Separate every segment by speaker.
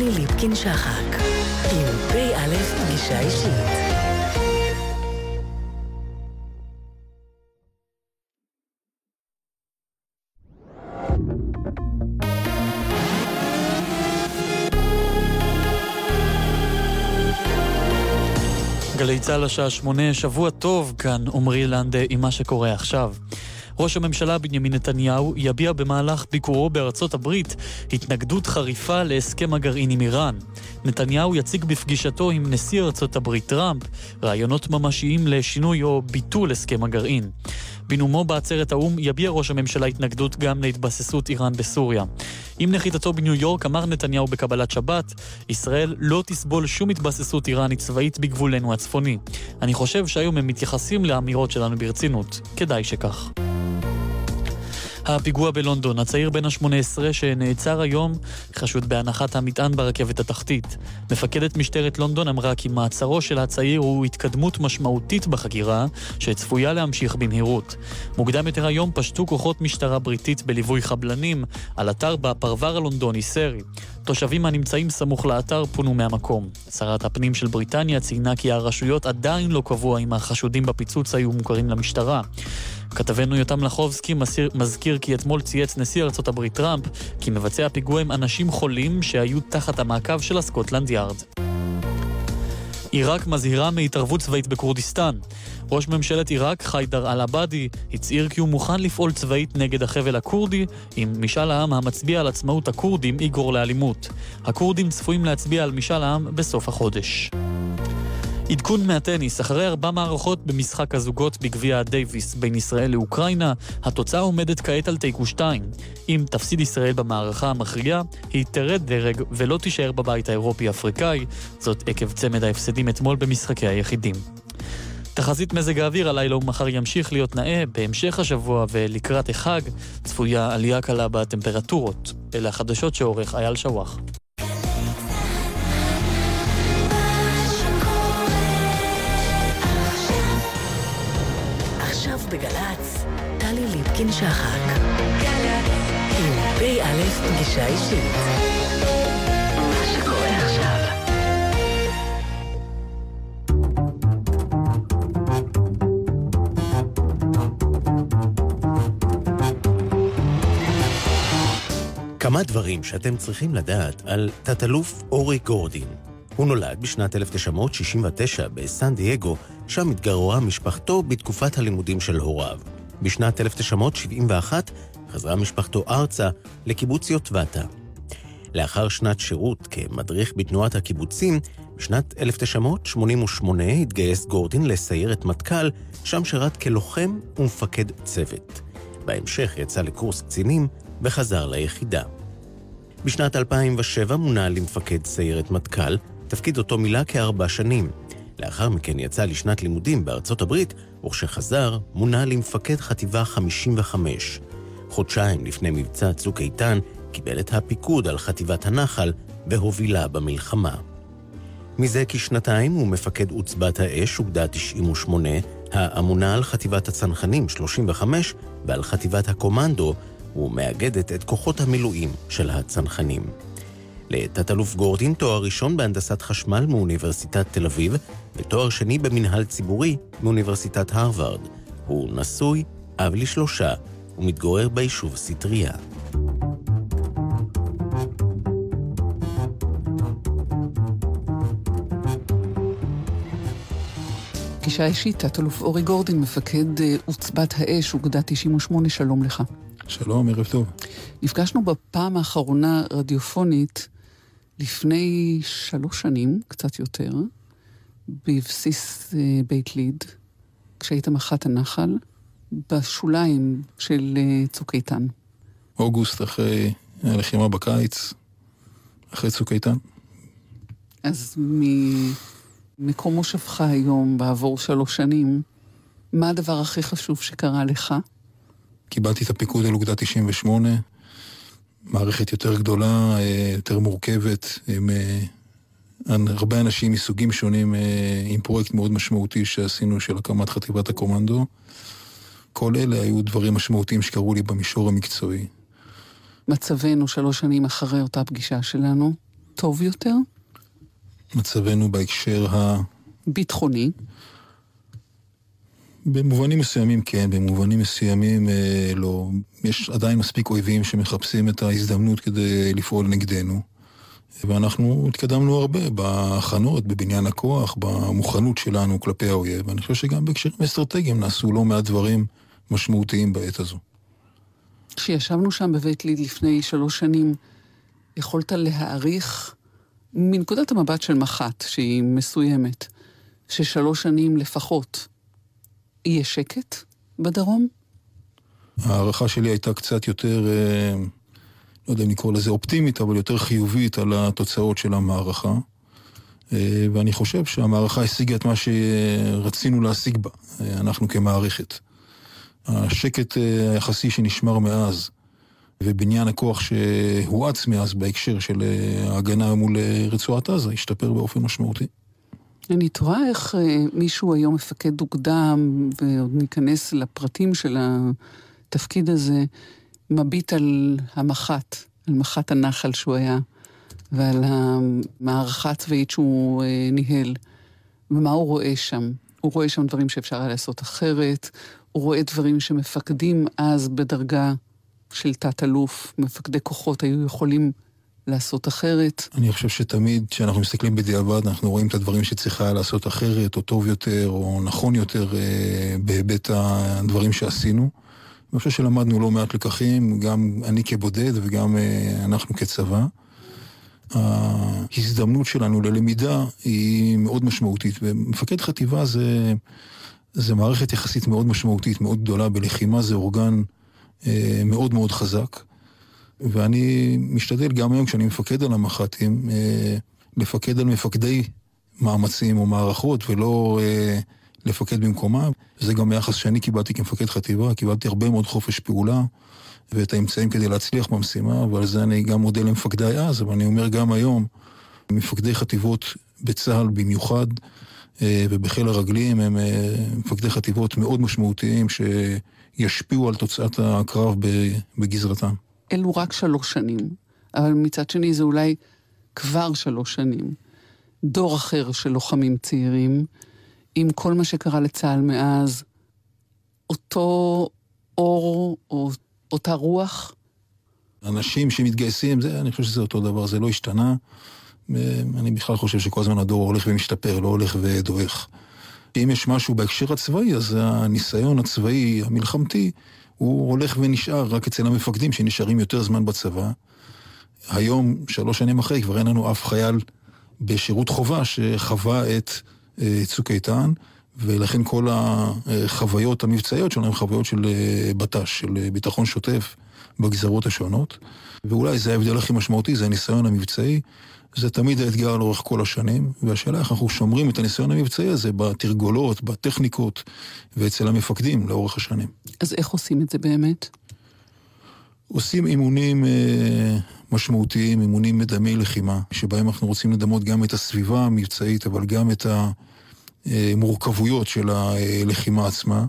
Speaker 1: טלי ליפקין-שחק, עם פ"א פגישה אישית.
Speaker 2: גלי צה"ל השעה שמונה, שבוע טוב, כאן עמרי לנדה עם מה שקורה עכשיו. ראש הממשלה בנימין נתניהו יביע במהלך ביקורו בארצות הברית התנגדות חריפה להסכם הגרעין עם איראן. נתניהו יציג בפגישתו עם נשיא ארצות הברית טראמפ רעיונות ממשיים לשינוי או ביטול הסכם הגרעין. בנאומו בעצרת האו"ם יביע ראש הממשלה התנגדות גם להתבססות איראן בסוריה. עם נחיתתו בניו יורק אמר נתניהו בקבלת שבת, ישראל לא תסבול שום התבססות איראנית צבאית בגבולנו הצפוני. אני חושב שהיום הם מתייחסים לאמירות שלנו ברצינות. כדאי שכך. הפיגוע בלונדון, הצעיר בן ה-18 שנעצר היום, חשוד בהנחת המטען ברכבת התחתית. מפקדת משטרת לונדון אמרה כי מעצרו של הצעיר הוא התקדמות משמעותית בחקירה, שצפויה להמשיך במהירות. מוקדם יותר היום פשטו כוחות משטרה בריטית בליווי חבלנים על אתר בפרבר הלונדוני סרי. תושבים הנמצאים סמוך לאתר פונו מהמקום. שרת הפנים של בריטניה ציינה כי הרשויות עדיין לא קבעו האם החשודים בפיצוץ היו מוכרים למשטרה. כתבנו יותם לחובסקי מזכיר, כי אתמול צייץ נשיא ארצות הברית טראמפ כי מבצעי הפיגוע הם אנשים חולים שהיו תחת המעקב של הסקוטלנד יארד. עיראק מזהירה מהתערבות צבאית בכורדיסטן. ראש ממשלת עיראק, חיידר אל-עבאדי, הצהיר כי הוא מוכן לפעול צבאית נגד החבל הכורדי, אם משאל העם המצביע על עצמאות הכורדים יגרור לאלימות. הכורדים צפויים להצביע על משאל העם בסוף החודש. עדכון מהטניס, אחרי ארבע מערכות במשחק הזוגות בגביע הדייוויס בין ישראל לאוקראינה, התוצאה עומדת כעת על תיקו 2. אם תפסיד ישראל במערכה המכריעה, היא תרד דרג ולא תישאר בבית האירופי-אפריקאי, זאת עקב צמד ההפסדים אתמול במשחקי היחידים. תחזית מזג האוויר הלילה ומחר ימשיך להיות נאה, בהמשך השבוע ולקראת החג צפויה עלייה קלה בטמפרטורות. אלה החדשות שעורך אייל שווח.
Speaker 1: טלי ליפקין-שחק. עם פ"א פגישה אישית.
Speaker 3: כמה דברים שאתם צריכים לדעת על תת-אלוף אורי גורדין. הוא נולד בשנת 1969 בסן דייגו, שם התגררה משפחתו בתקופת הלימודים של הוריו. בשנת 1971 חזרה משפחתו ארצה לקיבוץ יוטבתה. לאחר שנת שירות כמדריך בתנועת הקיבוצים, בשנת 1988 התגייס גורדין לסיירת מטכ"ל, שם שירת כלוחם ומפקד צוות. בהמשך יצא לקורס קצינים וחזר ליחידה. בשנת 2007 מונה למפקד סיירת מטכ"ל, תפקיד אותו מילא כארבע שנים. לאחר מכן יצא לשנת לימודים בארצות הברית, וכשחזר מונה למפקד חטיבה 55. חודשיים לפני מבצע צוק איתן, קיבל את הפיקוד על חטיבת הנחל והובילה במלחמה. מזה כשנתיים הוא מפקד עוצבת האש, אוגדה 98, האמונה על חטיבת הצנחנים 35 ועל חטיבת הקומנדו, ומאגדת את כוחות המילואים של הצנחנים. לתת-אלוף גורדין תואר ראשון בהנדסת חשמל מאוניברסיטת תל אביב, ותואר שני במנהל ציבורי מאוניברסיטת הרווארד. הוא נשוי, אב לשלושה, ומתגורר ביישוב סטריה.
Speaker 4: פגישה אישית, תת-אלוף אורי גורדין, מפקד אה, עוצבת האש, אוגדה 98, שלום לך.
Speaker 5: שלום, ערב טוב.
Speaker 4: נפגשנו בפעם האחרונה רדיופונית לפני שלוש שנים, קצת יותר, בבסיס אה, בית ליד, כשהיית מח"ט הנחל, בשוליים של אה, צוק איתן.
Speaker 5: אוגוסט אחרי הלחימה בקיץ, אחרי צוק איתן.
Speaker 4: אז ממקום מושבך היום, בעבור שלוש שנים, מה הדבר הכי חשוב שקרה לך?
Speaker 5: קיבלתי את הפיקוד על אוגדה 98, מערכת יותר גדולה, אה, יותר מורכבת, עם אה, הרבה אנשים מסוגים שונים, אה, עם פרויקט מאוד משמעותי שעשינו של הקמת חטיבת הקומנדו. כל אלה היו דברים משמעותיים שקרו לי במישור המקצועי.
Speaker 4: מצבנו שלוש שנים אחרי אותה פגישה שלנו, טוב יותר?
Speaker 5: מצבנו בהקשר ה...
Speaker 4: ביטחוני.
Speaker 5: במובנים מסוימים כן, במובנים מסוימים אה, לא. יש עדיין מספיק אויבים שמחפשים את ההזדמנות כדי לפעול נגדנו. ואנחנו התקדמנו הרבה בהכנות, בבניין הכוח, במוכנות שלנו כלפי האויב. ואני חושב שגם בהקשרים אסטרטגיים נעשו לא מעט דברים משמעותיים בעת הזו.
Speaker 4: כשישבנו שם בבית ליד לפני שלוש שנים, יכולת להעריך מנקודת המבט של מח"ט, שהיא מסוימת, ששלוש שנים לפחות יהיה שקט בדרום?
Speaker 5: ההערכה שלי הייתה קצת יותר, אה, לא יודע אם לקרוא לזה אופטימית, אבל יותר חיובית על התוצאות של המערכה. אה, ואני חושב שהמערכה השיגה את מה שרצינו להשיג בה, אה, אנחנו כמערכת. השקט היחסי שנשמר מאז, ובניין הכוח שהואץ מאז בהקשר של ההגנה מול רצועת עזה, השתפר באופן משמעותי.
Speaker 4: אני תוהה איך מישהו היום, מפקד אוגדה, ועוד ניכנס לפרטים של התפקיד הזה, מביט על המח"ט, על מח"ט הנחל שהוא היה, ועל המערכה הצבאית שהוא אה, ניהל, ומה הוא רואה שם. הוא רואה שם דברים שאפשר היה לעשות אחרת, הוא רואה דברים שמפקדים אז בדרגה של תת-אלוף, מפקדי כוחות היו יכולים לעשות אחרת?
Speaker 5: אני חושב שתמיד כשאנחנו מסתכלים בדיעבד, אנחנו רואים את הדברים שצריכה לעשות אחרת, או טוב יותר, או נכון יותר אה, בהיבט הדברים שעשינו. אני חושב שלמדנו לא מעט לקחים, גם אני כבודד וגם אה, אנחנו כצבא. ההזדמנות שלנו ללמידה היא מאוד משמעותית, ומפקד חטיבה זה, זה מערכת יחסית מאוד משמעותית, מאוד גדולה, בלחימה זה אורגן אה, מאוד מאוד חזק. ואני משתדל גם היום כשאני מפקד על המח"טים, אה, לפקד על מפקדי מאמצים או מערכות ולא אה, לפקד במקומם. זה גם היחס שאני קיבלתי כמפקד חטיבה, קיבלתי הרבה מאוד חופש פעולה ואת האמצעים כדי להצליח במשימה, ועל זה אני גם מודה למפקדיי אז, אבל אני אומר גם היום, מפקדי חטיבות בצה"ל במיוחד, אה, ובחיל הרגלים הם מפקדי חטיבות מאוד משמעותיים שישפיעו על תוצאת הקרב בגזרתם.
Speaker 4: אלו רק שלוש שנים, אבל מצד שני זה אולי כבר שלוש שנים. דור אחר של לוחמים צעירים, עם כל מה שקרה לצה"ל מאז, אותו אור או אותה רוח.
Speaker 5: אנשים שמתגייסים, זה, אני חושב שזה אותו דבר, זה לא השתנה. אני בכלל חושב שכל הזמן הדור הולך ומשתפר, לא הולך ודועך. אם יש משהו בהקשר הצבאי, אז הניסיון הצבאי, המלחמתי, הוא הולך ונשאר רק אצל המפקדים שנשארים יותר זמן בצבא. היום, שלוש שנים אחרי, כבר אין לנו אף חייל בשירות חובה שחווה את אה, צוק איתן, ולכן כל החוויות המבצעיות שלנו הן חוויות של אה, בט"ש, של אה, ביטחון שוטף בגזרות השונות. ואולי זה ההבדל הכי משמעותי, זה הניסיון המבצעי. זה תמיד האתגר לאורך כל השנים, והשאלה איך אנחנו שומרים את הניסיון המבצעי הזה בתרגולות, בטכניקות ואצל המפקדים לאורך השנים.
Speaker 4: אז איך עושים את זה באמת?
Speaker 5: עושים אימונים אה, משמעותיים, אימונים מדמי לחימה, שבהם אנחנו רוצים לדמות גם את הסביבה המבצעית, אבל גם את המורכבויות של הלחימה עצמה,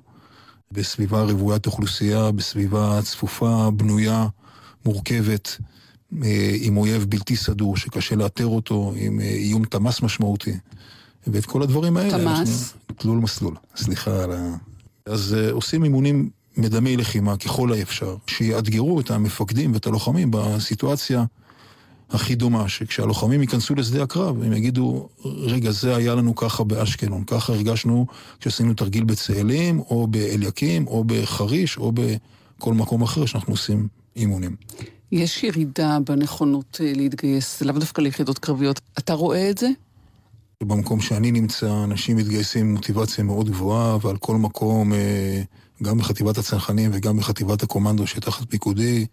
Speaker 5: בסביבה רוויית אוכלוסייה, בסביבה צפופה, בנויה, מורכבת. אה, עם אויב בלתי סדור, שקשה לאתר אותו, עם אה, איום תמ"ס משמעותי. ואת כל הדברים האלה...
Speaker 4: תמ"ס?
Speaker 5: תלול מסלול, סליחה על ה... אז עושים אימונים מדמי לחימה ככל האפשר, שיאתגרו את המפקדים ואת הלוחמים בסיטואציה הכי דומה, שכשהלוחמים ייכנסו לשדה הקרב, הם יגידו, רגע, זה היה לנו ככה באשקלון, ככה הרגשנו כשעשינו תרגיל בצאלים, או באליקים, או בחריש, או בכל מקום אחר שאנחנו עושים אימונים.
Speaker 4: יש ירידה בנכונות אה, להתגייס, לאו דווקא ליחידות קרביות. אתה רואה את זה?
Speaker 5: במקום שאני נמצא, אנשים מתגייסים עם מוטיבציה מאוד גבוהה, ועל כל מקום, אה, גם בחטיבת הצנחנים וגם בחטיבת הקומנדו שתחת פיקודי,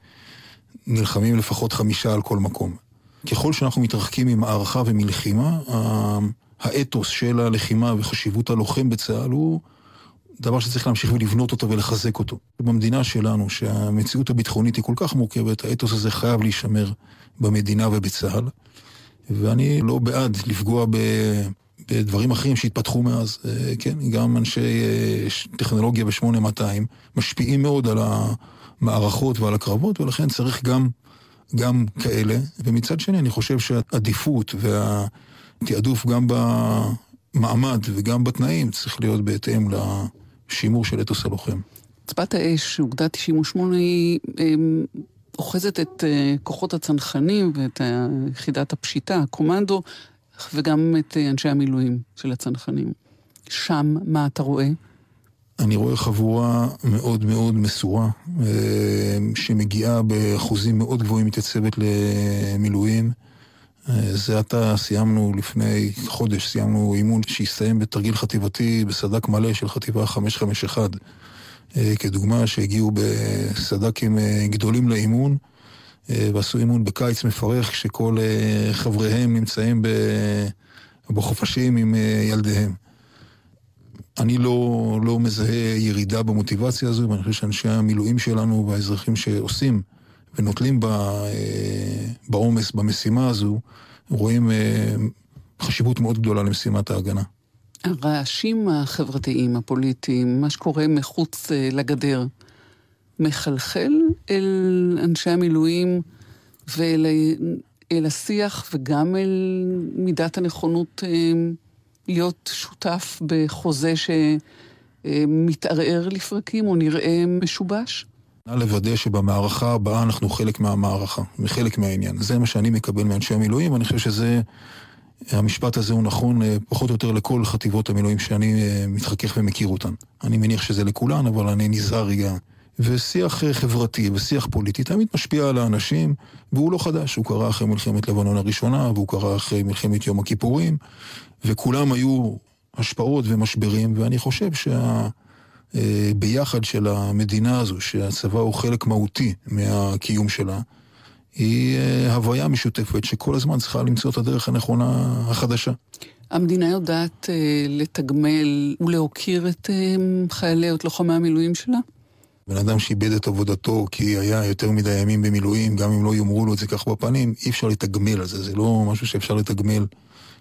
Speaker 5: נלחמים לפחות חמישה על כל מקום. ככל שאנחנו מתרחקים ממערכה ומלחימה, האתוס של הלחימה וחשיבות הלוחם בצה"ל הוא דבר שצריך להמשיך ולבנות אותו ולחזק אותו. במדינה שלנו, שהמציאות הביטחונית היא כל כך מורכבת, האתוס הזה חייב להישמר במדינה ובצה"ל. ואני לא בעד לפגוע ב... בדברים אחרים שהתפתחו מאז. אה, כן, גם אנשי אה, טכנולוגיה ב-8200 משפיעים מאוד על המערכות ועל הקרבות, ולכן צריך גם גם כאלה, ומצד שני אני חושב שהעדיפות והתעדוף גם במעמד וגם בתנאים צריך להיות בהתאם לשימור של אתוס הלוחם.
Speaker 4: צבת האש, אוגדה 98, היא אמ, אוחזת את אה, כוחות הצנחנים ואת יחידת הפשיטה, הקומנדו, וגם את אה, אנשי המילואים של הצנחנים. שם, מה אתה רואה?
Speaker 5: אני רואה חבורה מאוד מאוד מסורה, אה, שמגיעה באחוזים מאוד גבוהים, מתייצבת למילואים. זה עתה סיימנו לפני חודש, סיימנו אימון שהסתיים בתרגיל חטיבתי בסדק מלא של חטיבה 551. אה, כדוגמה שהגיעו בסד"כים אה, גדולים לאימון אה, ועשו אימון בקיץ מפרך כשכל חבריהם נמצאים בחופשים עם ילדיהם. אני לא, לא מזהה ירידה במוטיבציה הזו, ואני חושב שאנשי המילואים שלנו והאזרחים שעושים ונוטלים בעומס, במשימה הזו, רואים חשיבות מאוד גדולה למשימת ההגנה.
Speaker 4: הרעשים החברתיים, הפוליטיים, מה שקורה מחוץ אה, לגדר, מחלחל אל אנשי המילואים ואל אל השיח וגם אל מידת הנכונות אה, להיות שותף בחוזה שמתערער לפרקים או נראה משובש?
Speaker 5: נא לוודא שבמערכה הבאה אנחנו חלק מהמערכה, וחלק מהעניין. זה מה שאני מקבל מאנשי המילואים, ואני חושב שזה המשפט הזה הוא נכון אה, פחות או יותר לכל חטיבות המילואים שאני אה, מתחכך ומכיר אותן. אני מניח שזה לכולן, אבל אני נזהר רגע. ושיח אה, חברתי ושיח פוליטי תמיד משפיע על האנשים, והוא לא חדש, הוא קרה אחרי מלחמת לבנון הראשונה, והוא קרה אחרי מלחמת יום הכיפורים, וכולם היו השפעות ומשברים, ואני חושב שהביחד של המדינה הזו, שהצבא הוא חלק מהותי מהקיום שלה, היא אה, הוויה משותפת שכל הזמן צריכה למצוא את הדרך הנכונה החדשה.
Speaker 4: המדינה יודעת אה, לתגמל ולהוקיר את אה, חיילי, את לוחמי המילואים שלה?
Speaker 5: בן אדם שאיבד את עבודתו כי היה יותר מדי ימים במילואים, גם אם לא יאמרו לו את זה כך בפנים, אי אפשר לתגמל על זה, זה לא משהו שאפשר לתגמל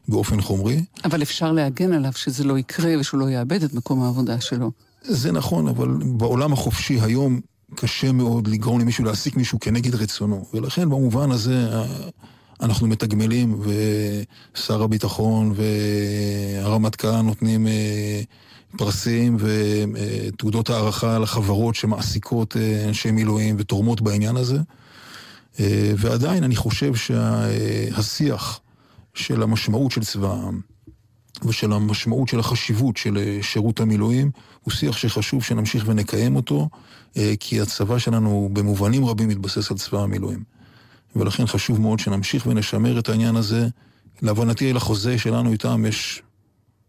Speaker 5: באופן חומרי.
Speaker 4: אבל אפשר להגן עליו שזה לא יקרה ושהוא לא יאבד את מקום העבודה שלו.
Speaker 5: זה נכון, אבל בעולם החופשי היום קשה מאוד לגרום למישהו להעסיק מישהו כנגד רצונו. ולכן במובן הזה אה, אנחנו מתגמלים, ושר הביטחון והרמטכ"ל נותנים אה, פרסים ותעודות הערכה לחברות שמעסיקות אה, אנשי מילואים ותורמות בעניין הזה. ועדיין אני חושב שהשיח של המשמעות של צבא העם ושל המשמעות של החשיבות של שירות המילואים הוא שיח שחשוב שנמשיך ונקיים אותו. אה, כי הצבא שלנו במובנים רבים מתבסס על צבא המילואים. ולכן חשוב מאוד שנמשיך ונשמר את העניין הזה. להבנתי לחוזה שלנו איתם יש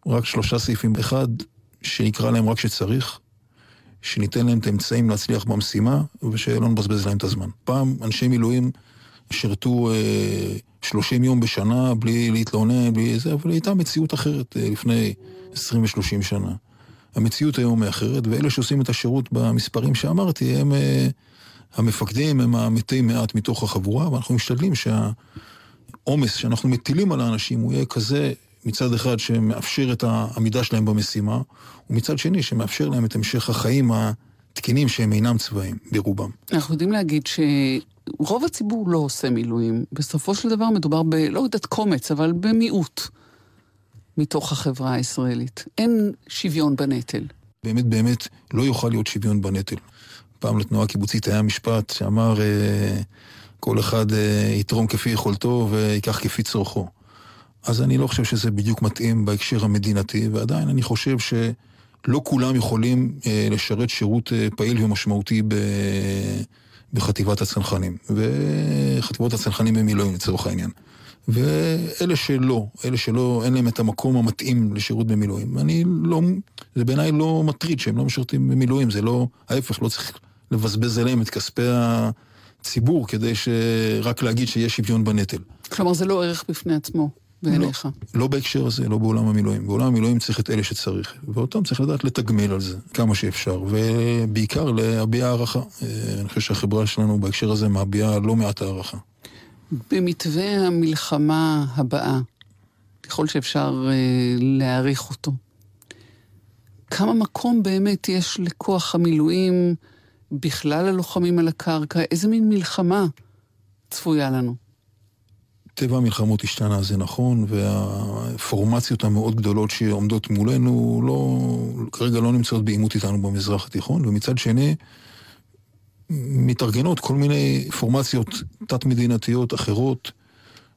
Speaker 5: רק שלושה סעיפים. אחד, שנקרא להם רק שצריך, שניתן להם את האמצעים להצליח במשימה, ושלא נבזבז להם את הזמן. פעם אנשי מילואים שירתו אה, 30 יום בשנה בלי להתלונן, בלי זה, אבל הייתה מציאות אחרת אה, לפני 20 ו-30 שנה. המציאות היום היא אחרת, ואלה שעושים את השירות במספרים שאמרתי, הם אה, המפקדים, הם המתי מעט מתוך החבורה, ואנחנו משתדלים שהעומס שאנחנו מטילים על האנשים הוא יהיה כזה מצד אחד שמאפשר את העמידה שלהם במשימה, ומצד שני שמאפשר להם את המשך החיים התקינים שהם אינם צבאיים ברובם.
Speaker 4: אנחנו יודעים להגיד שרוב הציבור לא עושה מילואים. בסופו של דבר מדובר ב... לא יודעת קומץ, אבל במיעוט. מתוך החברה הישראלית. אין שוויון בנטל.
Speaker 5: באמת באמת לא יוכל להיות שוויון בנטל. פעם לתנועה הקיבוצית היה משפט שאמר אה, כל אחד אה, יתרום כפי יכולתו ויקח כפי צורכו. אז אני לא חושב שזה בדיוק מתאים בהקשר המדינתי, ועדיין אני חושב שלא כולם יכולים אה, לשרת שירות פעיל ומשמעותי ב... בחטיבת הצנחנים, וחטיבות הצנחנים במילואים לצורך העניין. ואלה שלא, אלה שלא, אין להם את המקום המתאים לשירות במילואים. אני לא, זה בעיניי לא מטריד שהם לא משרתים במילואים, זה לא, ההפך, לא צריך לבזבז עליהם את כספי הציבור כדי רק להגיד שיש שוויון בנטל.
Speaker 4: כלומר, זה לא ערך בפני עצמו. בעיניך.
Speaker 5: לא, לא בהקשר הזה, לא בעולם המילואים. בעולם המילואים צריך את אלה שצריך, ואותם צריך לדעת לתגמל על זה כמה שאפשר, ובעיקר להביע הערכה. אה, אני חושב שהחברה שלנו בהקשר הזה מביעה לא מעט הערכה.
Speaker 4: במתווה המלחמה הבאה, ככל שאפשר אה, להעריך אותו, כמה מקום באמת יש לכוח המילואים בכלל הלוחמים על הקרקע? איזה מין מלחמה צפויה לנו.
Speaker 5: טבע המלחמות השתנה, זה נכון, והפורמציות המאוד גדולות שעומדות מולנו לא, כרגע לא נמצאות בעימות איתנו במזרח התיכון, ומצד שני, מתארגנות כל מיני פורמציות תת-מדינתיות אחרות,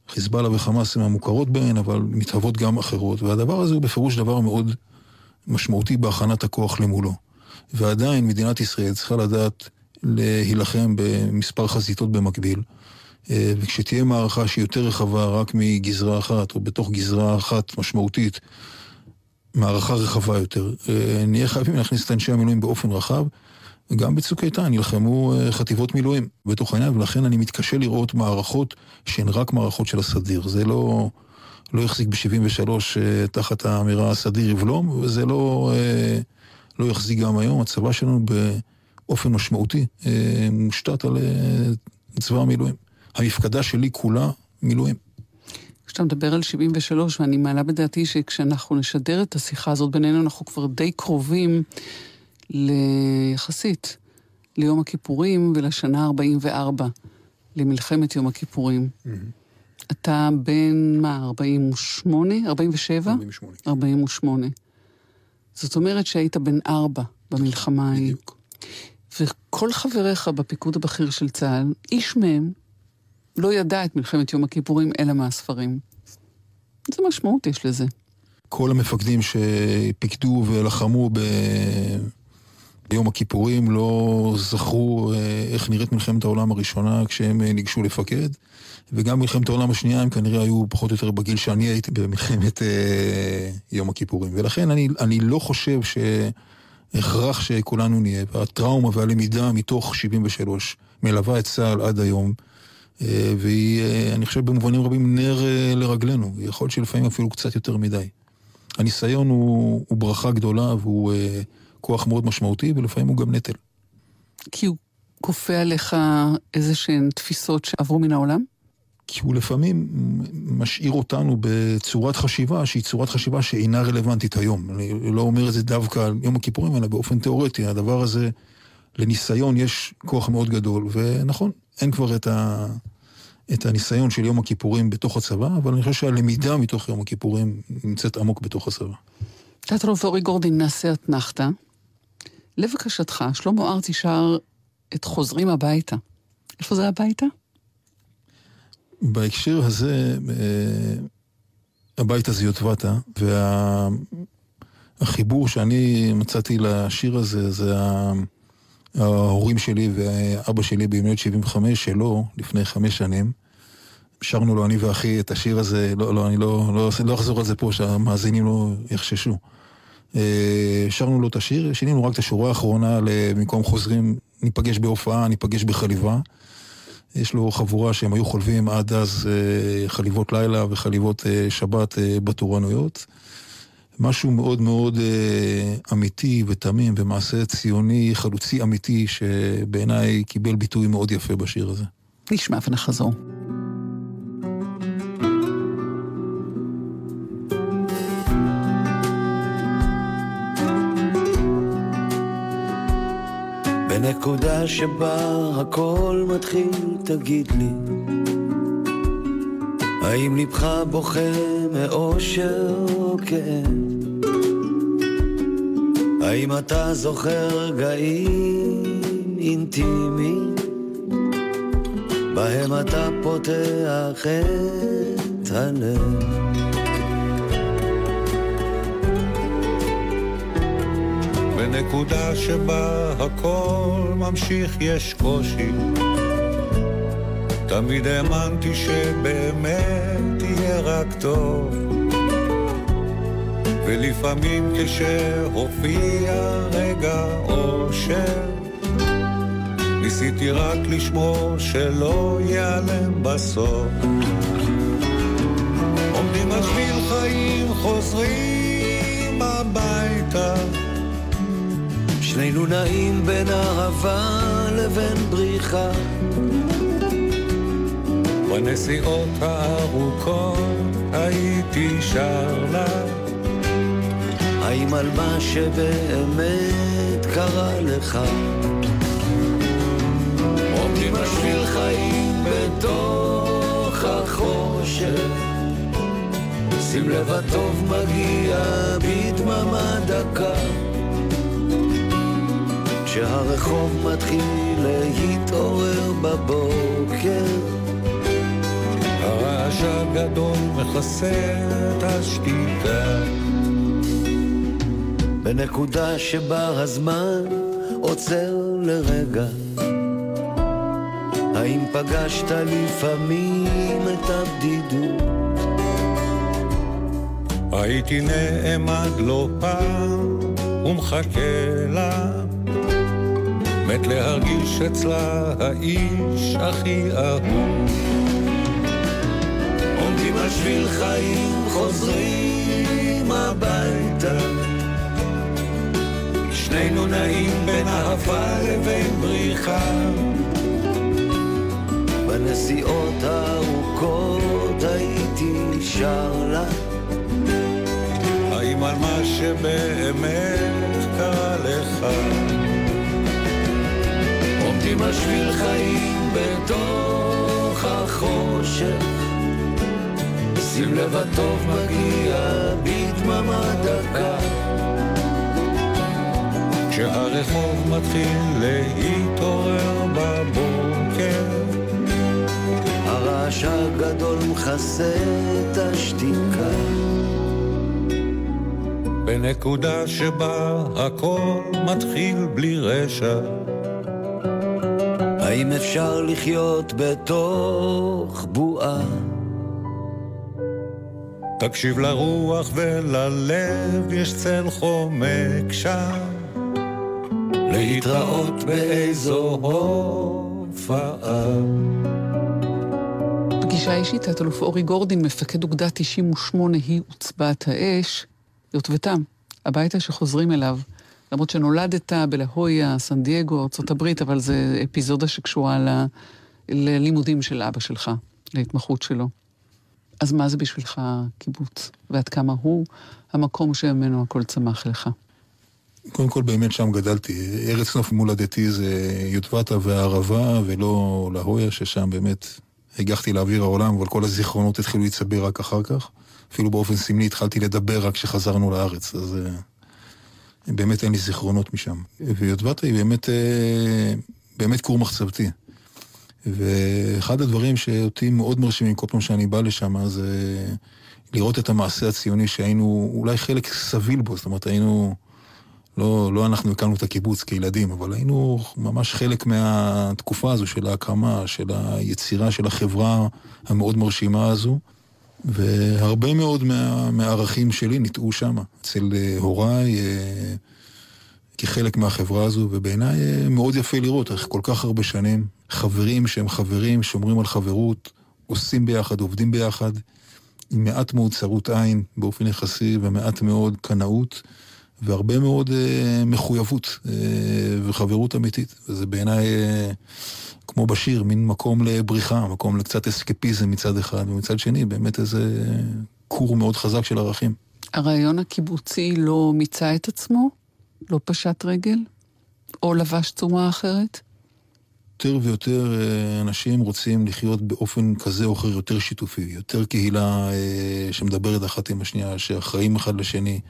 Speaker 5: חיזבאללה וחמאס הן המוכרות בהן, אבל מתהוות גם אחרות, והדבר הזה הוא בפירוש דבר מאוד משמעותי בהכנת הכוח למולו. ועדיין מדינת ישראל צריכה לדעת להילחם במספר חזיתות במקביל. אה, וכשתהיה מערכה שהיא יותר רחבה רק מגזרה אחת, או בתוך גזרה אחת משמעותית, מערכה רחבה יותר, אה, נהיה חייבים להכניס את אנשי המילואים באופן רחב. גם בצוק איתן נלחמו אה, חטיבות מילואים בתוך העניין, ולכן אני מתקשה לראות מערכות שהן רק מערכות של הסדיר. זה לא, לא יחזיק ב-73 תחת האמירה הסדיר יבלום, וזה לא, לא יחזיק גם היום. הצבא שלנו באופן משמעותי מושתת על צבא המילואים. המפקדה שלי כולה מילואים.
Speaker 4: כשאתה מדבר על 73, ואני מעלה בדעתי שכשאנחנו נשדר את השיחה הזאת בינינו, אנחנו כבר די קרובים ליחסית ליום הכיפורים ולשנה 44, למלחמת יום הכיפורים. Mm-hmm. אתה בן, מה, 48? 47?
Speaker 5: 48.
Speaker 4: 48. זאת אומרת שהיית בן ארבע במלחמה ההיא.
Speaker 5: בדיוק.
Speaker 4: וכל חבריך בפיקוד הבכיר של צה"ל, איש מהם לא ידע את מלחמת יום הכיפורים אלא מהספרים. איזה משמעות יש לזה?
Speaker 5: כל המפקדים שפיקדו ולחמו ב... ביום הכיפורים לא זכרו אה, איך נראית מלחמת העולם הראשונה כשהם אה, ניגשו לפקד, וגם מלחמת העולם השנייה הם כנראה היו פחות או יותר בגיל שאני הייתי במלחמת אה, יום הכיפורים. ולכן אני, אני לא חושב שהכרח שכולנו נהיה, והטראומה והלמידה מתוך 73 מלווה את צה"ל עד היום. אה, והיא, אה, אני חושב, במובנים רבים נר אה, לרגלינו. יכול להיות שלפעמים אפילו קצת יותר מדי. הניסיון הוא, הוא ברכה גדולה והוא כוח מאוד משמעותי, ולפעמים הוא גם נטל.
Speaker 4: כי הוא כופה עליך איזה שהן תפיסות שעברו מן העולם?
Speaker 5: כי הוא לפעמים משאיר אותנו בצורת חשיבה שהיא צורת חשיבה שאינה רלוונטית היום. אני לא אומר את זה דווקא על יום הכיפורים, אלא באופן תיאורטי. הדבר הזה, לניסיון יש כוח מאוד גדול, ונכון, אין כבר את, ה, את הניסיון של יום הכיפורים בתוך הצבא, אבל אני חושב שהלמידה מתוך יום הכיפורים נמצאת עמוק בתוך הצבא.
Speaker 4: תיאטרון ואורי גורדין, נעשה אתנחתא. לבקשתך, שלמה ארצי שר את חוזרים הביתה. איפה זה הביתה?
Speaker 5: בהקשר הזה, אה, הבית הזה יוטבתה, והחיבור שאני מצאתי לשיר הזה, זה ה... ההורים שלי ואבא שלי בימי 75 שלו, לפני חמש שנים. שרנו לו אני ואחי את השיר הזה, לא, לא, אני לא, לא, לא אחזור על זה פה, שהמאזינים לא יחששו. אה, שרנו לו את השיר, שינינו רק את השורה האחרונה למקום חוזרים, ניפגש בהופעה, ניפגש בחליבה. יש לו חבורה שהם היו חולבים עד אז אה, חליבות לילה וחליבות אה, שבת בתורנויות. משהו מאוד מאוד אה, אמיתי ותמים ומעשה ציוני חלוצי אמיתי שבעיניי קיבל ביטוי מאוד יפה בשיר הזה.
Speaker 4: נשמע ונחזור.
Speaker 6: בנקודה שבה הכל מתחיל, תגיד לי, האם לבך בוכה מאושר או כאב? האם אתה זוכר רגעים אינטימיים בהם אתה פותח את הלב?
Speaker 1: בנקודה שבה הכל ממשיך יש קושי תמיד האמנתי שבאמת יהיה רק טוב. ולפעמים כשהופיע רגע אושר ניסיתי רק לשמור שלא ייעלם בסוף. עומדים על שביל חיים חוזרים הביתה.
Speaker 6: שנינו נעים בין אהבה לבין בריחה
Speaker 1: בנסיעות הארוכות הייתי שר לה
Speaker 6: האם על מה שבאמת קרה לך עומדים על שביל חיים בתוך החושך. שים לב הטוב מגיע בדממה דקה. כשהרחוב מתחיל להתעורר בבוקר.
Speaker 7: הרעש הגדול מכסה את השתיקה.
Speaker 6: בנקודה שבה הזמן עוצר לרגע. האם פגשת לפעמים את הבדידות?
Speaker 7: הייתי נעמד לא פעם ומחכה לה, מת להרגיש אצלה האיש הכי אהוב.
Speaker 6: עומדים על חיים חוזרים הביתה. שנינו נעים בין אהבה לבין בריחה. בנסיעות הארוכות הייתי שר לה.
Speaker 7: האם על מה שבאמת קרה לך?
Speaker 6: עומדים על חיים בתוך החושך שים לב הטוב מגיע בדממה דקה
Speaker 7: כשהרחוב מתחיל להתעורר בבוקר
Speaker 6: הרעש הגדול מכסה את השתיקה
Speaker 7: בנקודה שבה הכל מתחיל בלי רשע
Speaker 6: האם אפשר לחיות בתוך בועה?
Speaker 7: תקשיב לרוח וללב, יש צל חומק שם. להתראות באיזו הופעה.
Speaker 4: פגישה אישית, תת-אלוף אורי גורדין, מפקד אוגדה 98, היא עוצבת האש, יוטבתם, הביתה שחוזרים אליו. למרות שנולדת בלהויה, סן דייגו, ארה"ב, אבל זה אפיזודה שקשורה ל... ללימודים של אבא שלך, להתמחות שלו. אז מה זה בשבילך קיבוץ? ועד כמה הוא המקום שממנו הכל צמח לך?
Speaker 5: קודם כל, באמת שם גדלתי. ארץ נוף מולדתי זה יוטבתה והערבה, ולא להויה, ששם באמת הגחתי לאוויר העולם, אבל כל הזיכרונות התחילו להצטבר רק אחר כך. אפילו באופן סמלי התחלתי לדבר רק כשחזרנו לארץ, אז באמת אין לי זיכרונות משם. ויוטבתה היא באמת, באמת כור מחצבתי. ואחד הדברים שאותי מאוד מרשימים כל פעם שאני בא לשם, זה לראות את המעשה הציוני שהיינו אולי חלק סביל בו, זאת אומרת היינו, לא, לא אנחנו הקמנו את הקיבוץ כילדים, אבל היינו ממש חלק מהתקופה הזו של ההקמה, של היצירה של החברה המאוד מרשימה הזו. והרבה מאוד מה, מהערכים שלי ניטעו שם, אצל הוריי, כחלק מהחברה הזו, ובעיניי מאוד יפה לראות איך כל כך הרבה שנים חברים שהם חברים, שומרים על חברות, עושים ביחד, עובדים ביחד, עם מעט מאוד צרות עין באופן יחסי, ומעט מאוד קנאות, והרבה מאוד אה, מחויבות אה, וחברות אמיתית. וזה בעיניי, אה, כמו בשיר, מין מקום לבריחה, מקום לקצת אסקפיזם מצד אחד, ומצד שני, באמת איזה כור מאוד חזק של ערכים.
Speaker 4: הרעיון הקיבוצי לא מיצה את עצמו? לא פשט רגל? או לבש צורה אחרת?
Speaker 5: יותר ויותר אנשים רוצים לחיות באופן כזה או אחר יותר שיתופי, יותר קהילה שמדברת אחת עם השנייה, שאחראים אחד לשני,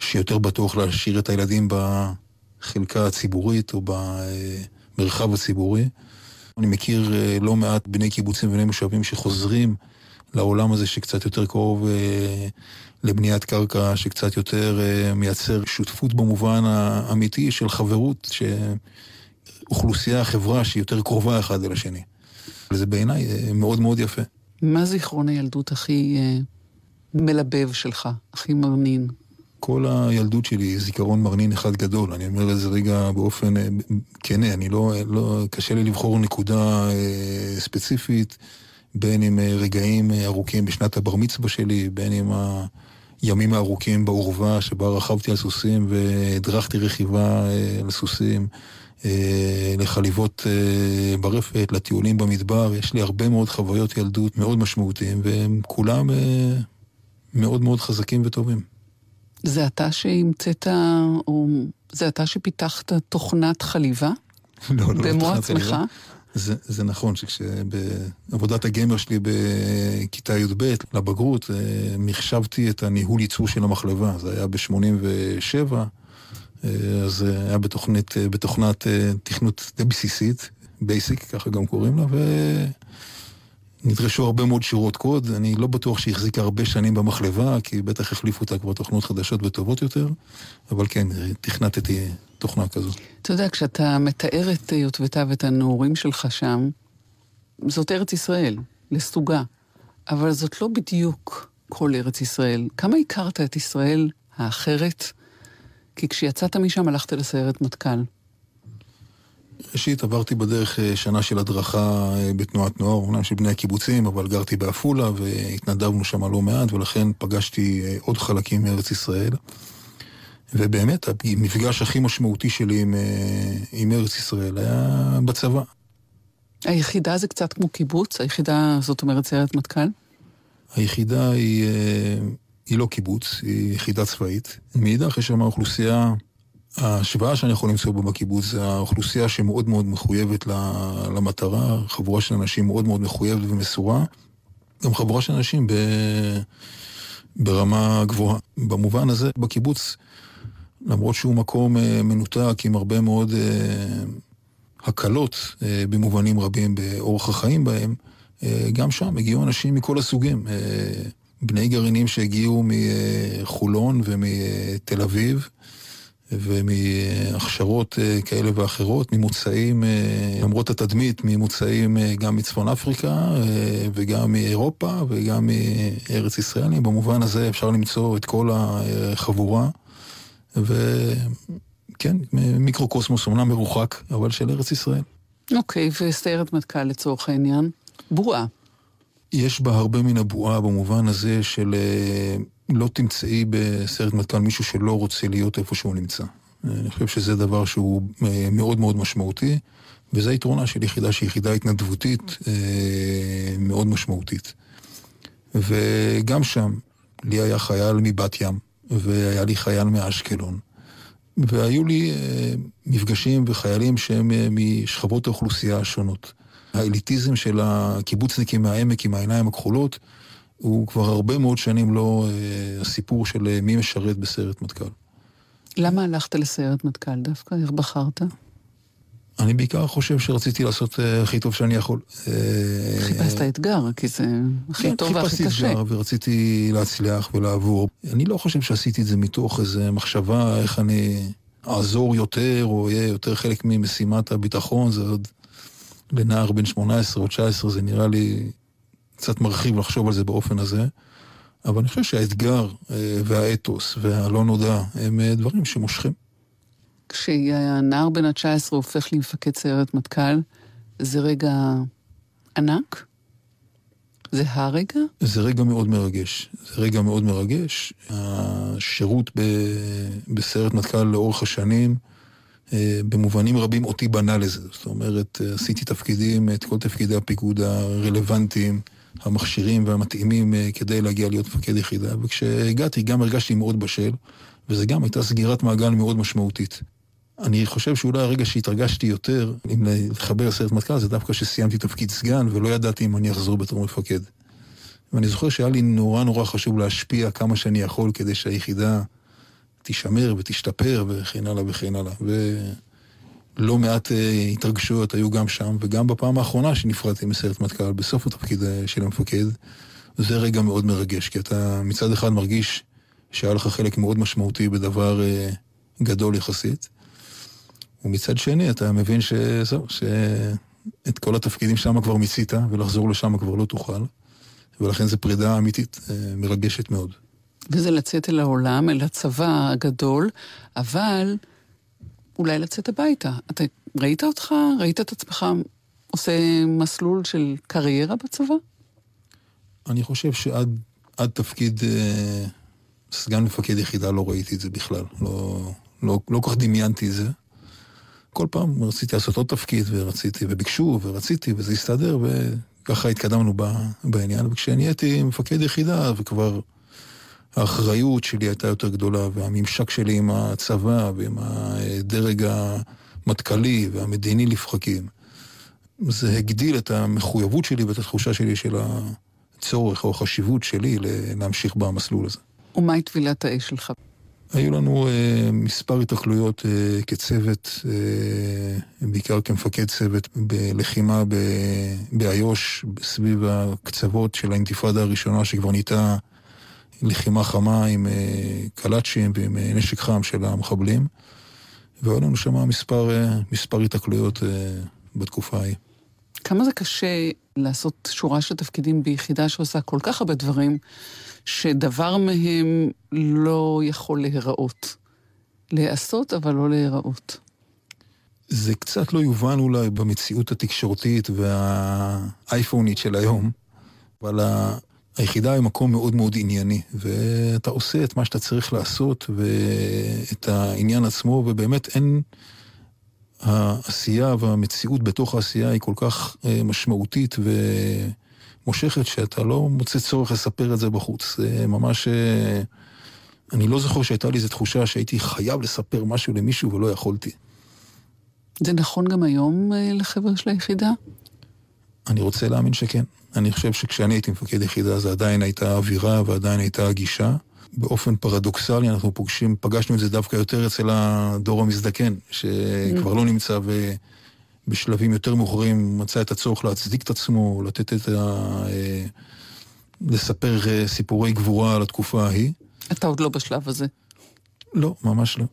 Speaker 5: שיותר בטוח להשאיר את הילדים בחלקה הציבורית או במרחב הציבורי. אני מכיר לא מעט בני קיבוצים ובני מושבים שחוזרים לעולם הזה שקצת יותר קרוב לבניית קרקע, שקצת יותר מייצר שותפות במובן האמיתי של חברות, שאוכלוסייה, חברה שהיא יותר קרובה אחד אל השני. וזה בעיניי מאוד מאוד יפה.
Speaker 4: מה זיכרון הילדות הכי מלבב שלך, הכי מרנין?
Speaker 5: כל הילדות שלי היא זיכרון מרנין אחד גדול, אני אומר את זה רגע באופן כנה, אני לא, לא, קשה לי לבחור נקודה אה, ספציפית, בין עם רגעים ארוכים בשנת הבר מצווה שלי, בין עם הימים הארוכים בעורבה שבה רכבתי על סוסים והדרכתי רכיבה אה, על סוסים, אה, לחליבות אה, ברפת, לטיולים במדבר, יש לי הרבה מאוד חוויות ילדות מאוד משמעותיים, והם כולם אה, מאוד מאוד חזקים וטובים.
Speaker 4: זה אתה שהמצאת, או זה אתה שפיתחת תוכנת חליבה?
Speaker 5: לא, לא,
Speaker 4: במו עצמך?
Speaker 5: זה, זה נכון שכשבעבודת הגמר שלי בכיתה י"ב, לבגרות, אה, מחשבתי את הניהול ייצור של המחלבה. זה היה ב-87, אה, אז היה בתוכנית, בתוכנת תכנות די בסיסית, בייסיק, ככה גם קוראים לה, ונדרשו הרבה מאוד שורות קוד. אני לא בטוח שהיא החזיקה הרבה שנים במחלבה, כי בטח החליפו אותה כבר תוכנות חדשות וטובות יותר, אבל כן, תכנתתי תוכנה כזו.
Speaker 4: אתה יודע, כשאתה מתאר את יוטבתה ואת הנעורים שלך שם, זאת ארץ ישראל, לסוגה. אבל זאת לא בדיוק כל ארץ ישראל. כמה הכרת את ישראל האחרת? כי כשיצאת משם הלכת לסיירת מטכ"ל.
Speaker 5: ראשית, עברתי בדרך אה, שנה של הדרכה אה, בתנועת נוער, אומנם של בני הקיבוצים, אבל גרתי בעפולה והתנדבנו שם לא מעט, ולכן פגשתי אה, עוד חלקים מארץ ישראל. ובאמת, המפגש הכי משמעותי שלי עם, עם ארץ ישראל היה בצבא.
Speaker 4: היחידה זה קצת כמו קיבוץ? היחידה, זאת אומרת, סיירת מטכ"ל?
Speaker 5: היחידה היא, היא לא קיבוץ, היא יחידה צבאית. מאידך יש שם אוכלוסייה ההשוואה שאני יכול למצוא בה בקיבוץ זה האוכלוסייה שמאוד מאוד מחויבת למטרה, חבורה של אנשים מאוד מאוד מחויבת ומסורה, גם חבורה של אנשים ב... ברמה גבוהה. במובן הזה, בקיבוץ, למרות שהוא מקום אה, מנותק עם הרבה מאוד אה, הקלות אה, במובנים רבים באורח החיים בהם, גם שם הגיעו אנשים מכל הסוגים. בני גרעינים שהגיעו מחולון ומתל אביב, ומהכשרות אה, כאלה ואחרות, ממוצאים, אה, למרות התדמית, ממוצאים אה, גם מצפון אפריקה וגם מאירופה וגם מארץ ישראל. במובן הזה אפשר למצוא את כל החבורה, וכן, מיקרוקוסמוס אומנם מרוחק, אבל של ארץ ישראל.
Speaker 4: אוקיי, okay, וסיירת מטכ"ל לצורך העניין? בועה.
Speaker 5: יש בה הרבה מן הבועה במובן הזה של לא תמצאי בסרט מטכ"ל מישהו שלא רוצה להיות איפה שהוא נמצא. אני חושב שזה דבר שהוא אה, מאוד מאוד משמעותי, וזה היתרונה של יחידה שהיא יחידה התנדבותית אה, מאוד משמעותית. וגם שם, לי היה חייל מבת ים, והיה לי חייל מאשקלון. והיו לי אה, מפגשים וחיילים שהם משכבות האוכלוסייה השונות. האליטיזם של הקיבוצניקים מהעמק עם העיניים הכחולות, הוא כבר הרבה מאוד שנים לא אה, הסיפור של אה, מי משרת בסיירת מטכ"ל.
Speaker 4: למה הלכת לסיירת מטכ"ל דווקא? איך בחרת?
Speaker 5: אני בעיקר חושב שרציתי לעשות אה, הכי טוב שאני יכול.
Speaker 4: חיפשת אתגר, כי זה הכי כן, טוב והכי קשה. חיפשתי אתגר
Speaker 5: ורציתי להצליח ולעבור. אני לא חושב שעשיתי את זה מתוך איזו מחשבה איך אני אעזור יותר, או אהיה יותר חלק ממשימת הביטחון, זה עוד לנער בן 18 או 19, זה נראה לי קצת מרחיב לחשוב על זה באופן הזה, אבל אני חושב שהאתגר אה, והאתוס והלא נודע הם אה, דברים שמושכים.
Speaker 4: כשהנער בן ה-19 הופך למפקד סיירת מטכ"ל, זה רגע ענק? זה הרגע?
Speaker 5: זה רגע מאוד מרגש. זה רגע מאוד מרגש. השירות ב... בסיירת מטכ"ל לאורך השנים, אה, במובנים רבים אותי בנה לזה. זאת אומרת, עשיתי תפקידים, את כל תפקידי הפיקוד הרלוונטיים. המכשירים והמתאימים אה, כדי להגיע להיות מפקד יחידה. וכשהגעתי גם הרגשתי מאוד בשל, וזה גם הייתה סגירת מעגל מאוד משמעותית. אני חושב שאולי הרגע שהתרגשתי יותר, אם לחבר לסרט מטכ"ל, זה דווקא שסיימתי תפקיד סגן ולא ידעתי אם אני אחזור בתור מפקד. ואני זוכר שהיה לי נורא נורא חשוב להשפיע כמה שאני יכול כדי שהיחידה תישמר ותשתפר וכן הלאה וכן הלאה. ו... לא מעט אה, התרגשויות היו גם שם, וגם בפעם האחרונה שנפרדתי מסיירת מטכ"ל, בסוף התפקיד אה, של המפקד, זה רגע מאוד מרגש, כי אתה מצד אחד מרגיש שהיה לך חלק מאוד משמעותי בדבר אה, גדול יחסית, ומצד שני אתה מבין שזהו, שאת כל התפקידים שם כבר מיצית, ולחזור לשם כבר לא תוכל, ולכן זו פרידה אמיתית מרגשת מאוד.
Speaker 4: וזה לצאת אל העולם, אל הצבא הגדול, אבל... אולי לצאת הביתה. אתה ראית אותך, ראית את עצמך עושה מסלול של קריירה בצבא?
Speaker 5: אני חושב שעד תפקיד אה, סגן מפקד יחידה לא ראיתי את זה בכלל. לא, לא, לא כך דמיינתי את זה. כל פעם רציתי לעשות עוד תפקיד, ורציתי, וביקשו, ורציתי, וזה הסתדר, וככה התקדמנו בעניין. וכשנהייתי מפקד יחידה, וכבר האחריות שלי הייתה יותר גדולה, והממשק שלי עם הצבא ועם הדרג המטכ"לי והמדיני לפחקים זה הגדיל את המחויבות שלי ואת התחושה שלי של הצורך או החשיבות שלי להמשיך במסלול הזה.
Speaker 4: ומהי טבילת האש שלך?
Speaker 5: היו לנו uh, מספר התקלויות uh, כצוות, uh, בעיקר כמפקד צוות בלחימה באיו"ש, סביב הקצוות של האינתיפאדה הראשונה שכבר נהייתה לחימה חמה עם uh, קלאצ'ים ועם uh, נשק חם של המחבלים. והיו לנו שם מספר, uh, מספר התקלויות בתקופה ההיא.
Speaker 4: כמה זה קשה לעשות שורה של תפקידים ביחידה שעושה כל כך הרבה דברים, שדבר מהם לא יכול להיראות. להיעשות, אבל לא להיראות.
Speaker 5: זה קצת לא יובן אולי במציאות התקשורתית והאייפונית של היום, אבל היחידה היא מקום מאוד מאוד ענייני, ואתה עושה את מה שאתה צריך לעשות, ואת העניין עצמו, ובאמת אין... העשייה והמציאות בתוך העשייה היא כל כך אה, משמעותית ומושכת, שאתה לא מוצא צורך לספר את זה בחוץ. זה ממש... אה, אני לא זוכר שהייתה לי איזו תחושה שהייתי חייב לספר משהו למישהו ולא יכולתי.
Speaker 4: זה נכון גם היום אה, לחבר'ה של היחידה?
Speaker 5: אני רוצה להאמין שכן. אני חושב שכשאני הייתי מפקד יחידה זה עדיין הייתה אווירה ועדיין הייתה הגישה. באופן פרדוקסלי אנחנו פוגשים, פגשנו את זה דווקא יותר אצל הדור המזדקן, שכבר לא נמצא ובשלבים יותר מאוחרים מצא את הצורך להצדיק את עצמו, לתת את ה... אה, לספר אה, סיפורי גבורה על התקופה ההיא.
Speaker 4: אתה עוד לא בשלב הזה.
Speaker 5: לא, ממש לא.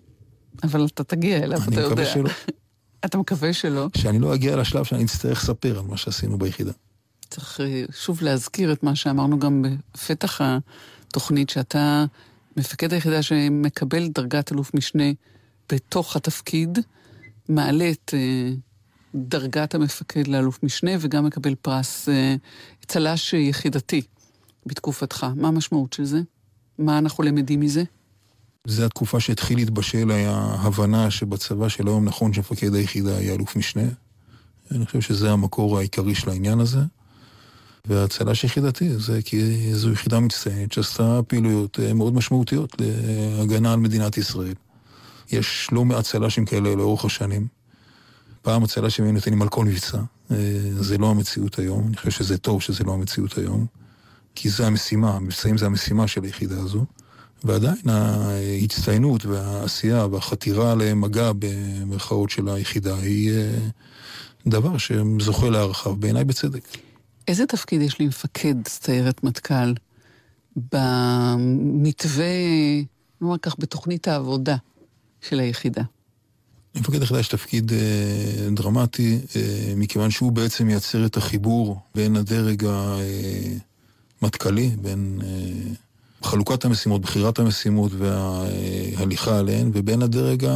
Speaker 4: אבל אתה תגיע אליו, אתה יודע.
Speaker 5: אני מקווה שלא.
Speaker 4: אתה מקווה שלא?
Speaker 5: שאני לא אגיע לשלב שאני אצטרך לספר על מה שעשינו ביחידה.
Speaker 4: צריך אה, שוב להזכיר את מה שאמרנו גם בפתח תוכנית שאתה מפקד היחידה שמקבל דרגת אלוף משנה בתוך התפקיד, מעלה את uh, דרגת המפקד לאלוף משנה וגם מקבל פרס uh, צל"ש יחידתי בתקופתך. מה המשמעות של זה? מה אנחנו למדים מזה?
Speaker 5: זו התקופה שהתחיל להתבשל ההבנה שבצבא של היום נכון שמפקד היחידה יהיה אלוף משנה. אני חושב שזה המקור העיקרי של העניין הזה. והצל"ש יחידתי, זה כי זו יחידה מצטיינת שעשתה פעילויות אה, מאוד משמעותיות להגנה על מדינת ישראל. יש לא מעט צל"שים כאלה לאורך השנים. פעם הצל"שים היו נותנים על כל מבצע. אה, זה לא המציאות היום, אני חושב שזה טוב שזה לא המציאות היום. כי זה המשימה, המבצעים זה המשימה של היחידה הזו. ועדיין ההצטיינות והעשייה והחתירה למגע במרכאות של היחידה היא אה, דבר שזוכה להערכה, בעיניי בצדק.
Speaker 4: איזה תפקיד יש לי מפקד סיירת מטכ"ל במתווה, נאמר כך, בתוכנית העבודה של היחידה?
Speaker 5: למפקד היחידה יש תפקיד אה, דרמטי, אה, מכיוון שהוא בעצם מייצר את החיבור בין הדרג המטכ"לי, בין אה, חלוקת המשימות, בחירת המשימות וההליכה עליהן, ובין הדרג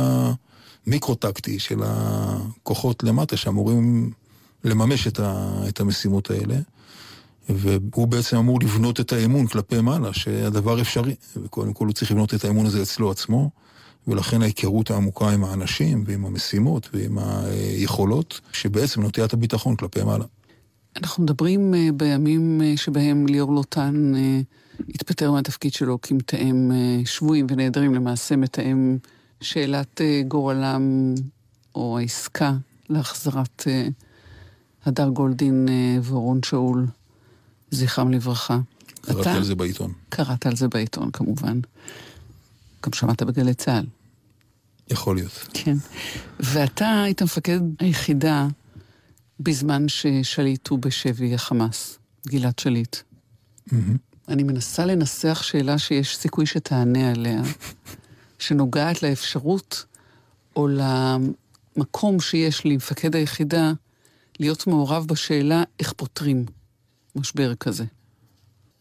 Speaker 5: המיקרו-טקטי של הכוחות למטה, שאמורים לממש את, ה, את המשימות האלה. והוא בעצם אמור לבנות את האמון כלפי מעלה, שהדבר אפשרי. וקודם כל הוא צריך לבנות את האמון הזה אצלו עצמו, ולכן ההיכרות העמוקה עם האנשים ועם המשימות ועם היכולות, שבעצם נוטה את הביטחון כלפי מעלה.
Speaker 4: אנחנו מדברים אה, בימים אה, שבהם ליאור לוטן אה, התפטר מהתפקיד שלו כמתאם שבויים ונעדרים, למעשה מתאם שאלת גורלם או העסקה להחזרת הדר גולדין אה, ואורון שאול, זכרם לברכה.
Speaker 5: קראתי אתה... על זה בעיתון.
Speaker 4: קראת על זה בעיתון, כמובן. גם שמעת בגלי צה"ל.
Speaker 5: יכול להיות.
Speaker 4: כן. ואתה היית מפקד היחידה בזמן ששליט הוא בשבי החמאס, גלעד שליט. Mm-hmm. אני מנסה לנסח שאלה שיש סיכוי שתענה עליה, שנוגעת לאפשרות או למקום שיש למפקד היחידה להיות מעורב בשאלה איך פותרים משבר כזה.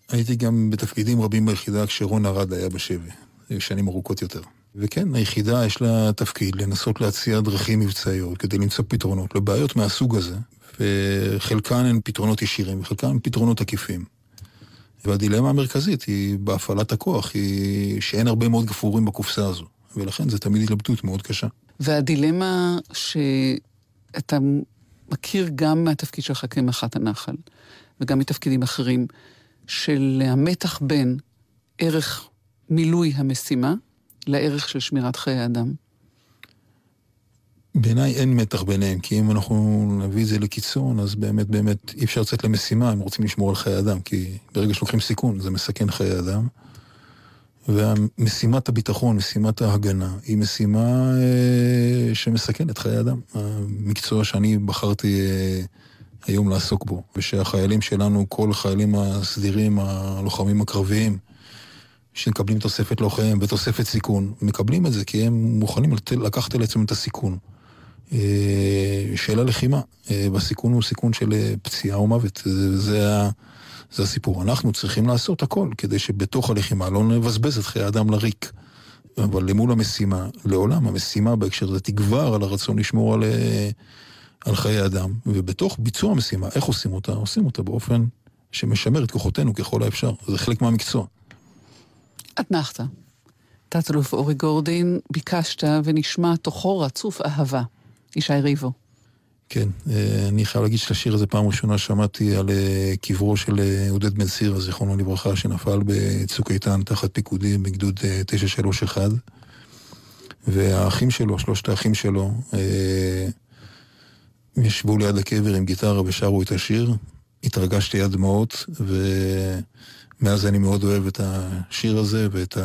Speaker 5: הייתי גם בתפקידים רבים ביחידה כשרון ארד היה בשבי, שנים ארוכות יותר. וכן, היחידה יש לה תפקיד לנסות להציע דרכים מבצעיות כדי למצוא פתרונות לבעיות מהסוג הזה, וחלקן הן פתרונות ישירים וחלקן הן פתרונות עקיפים. והדילמה המרכזית היא בהפעלת הכוח, היא שאין הרבה מאוד גפורים בקופסה הזו, ולכן זו תמיד התלבטות מאוד קשה.
Speaker 4: והדילמה שאתה מכיר גם מהתפקיד שלך כמח"ט הנחל, וגם מתפקידים אחרים, של המתח בין ערך מילוי המשימה לערך של שמירת חיי אדם?
Speaker 5: בעיניי אין מתח ביניהם, כי אם אנחנו נביא את זה לקיצון, אז באמת באמת אי אפשר לצאת למשימה אם רוצים לשמור על חיי אדם, כי ברגע שלוקחים סיכון זה מסכן חיי אדם. ומשימת הביטחון, משימת ההגנה, היא משימה אה, שמסכנת חיי אדם. המקצוע שאני בחרתי אה, היום לעסוק בו, ושהחיילים שלנו, כל החיילים הסדירים, הלוחמים הקרביים, שמקבלים תוספת לוחם ותוספת סיכון, מקבלים את זה כי הם מוכנים לקחת על עצמם את הסיכון. אה, של הלחימה, אה, והסיכון הוא סיכון של פציעה או מוות. זה, זה, זה הסיפור. אנחנו צריכים לעשות הכל כדי שבתוך הלחימה לא נבזבז את חיי האדם לריק. אבל למול המשימה, לעולם המשימה בהקשר הזה תגבר על הרצון לשמור על, על חיי אדם, ובתוך ביצוע המשימה, איך עושים אותה? עושים אותה באופן שמשמר את כוחותינו ככל האפשר. זה חלק מהמקצוע.
Speaker 4: אתנחתא. תת-אלוף אורי גורדין, ביקשת ונשמע תוכו רצוף אהבה. ישי ריבו.
Speaker 5: כן, אה, אני חייב להגיד שלשיר הזה פעם ראשונה שמעתי על אה, קברו של אה, עודד בן סירה, זיכרונו לברכה, שנפל בצוק איתן תחת פיקודי בגדוד 931. והאחים שלו, שלושת האחים שלו, ישבו ליד הקבר עם גיטרה ושרו את השיר. התרגשתי עד דמעות, ומאז אני מאוד אוהב את השיר הזה ואת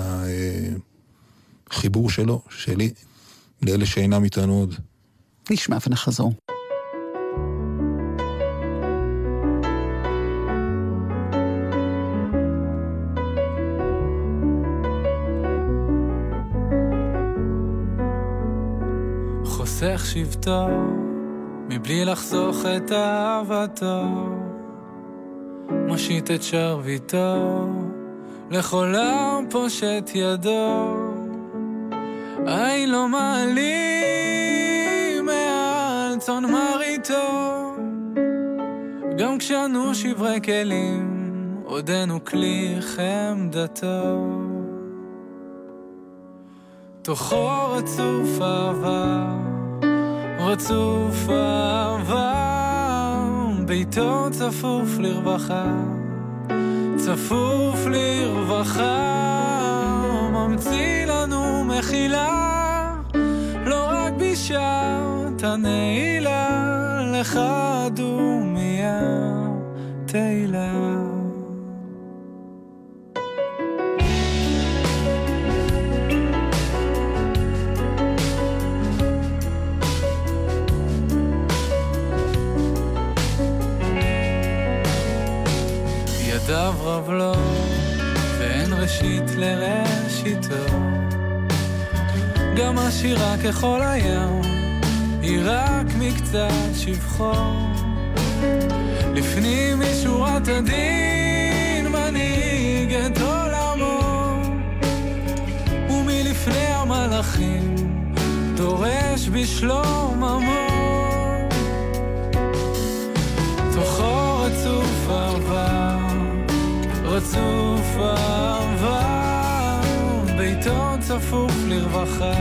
Speaker 5: החיבור שלו, שלי, לאלה שאינם איתנו עוד.
Speaker 4: נשמע ונחזור.
Speaker 8: חוסך שבטו מבלי לחסוך את אהבתו. מושיט את שרביטו לכל העם פושט ידו. איי לא מעלים מעל צאן מרעיתו. גם כשאנו שברי כלים עודנו כלי חמדתו. תוכו רצוף אהבה רצוף אהבה ביתו צפוף לרווחה, צפוף לרווחה, ממציא לנו מחילה, לא רק בשעת הנעילה, לך דומיה תהילה. גם השירה ככל הים, היא רק מקצת שבחו. לפנים משורת הדין מנהיג את עולמו, ומלפני המלאכים דורש בשלום עמו. תוכו רצוף עבר רצוף אהבה, ביתו צפוף לרווחה,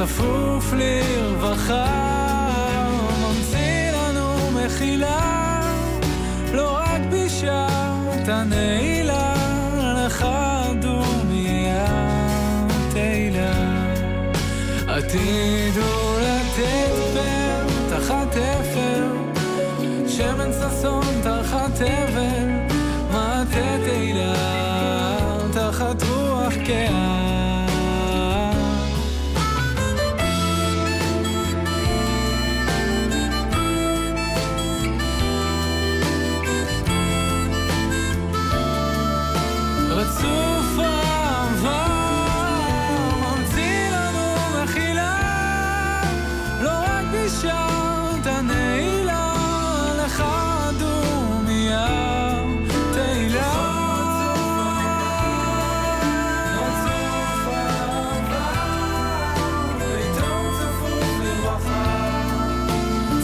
Speaker 8: צפוף לרווחה, ממציא לנו מחילה, לא רק בשעת הנעילה, לך דומיה תהילה. עתידו לתת פר תחת אפר, שמן ששון תחת תבל,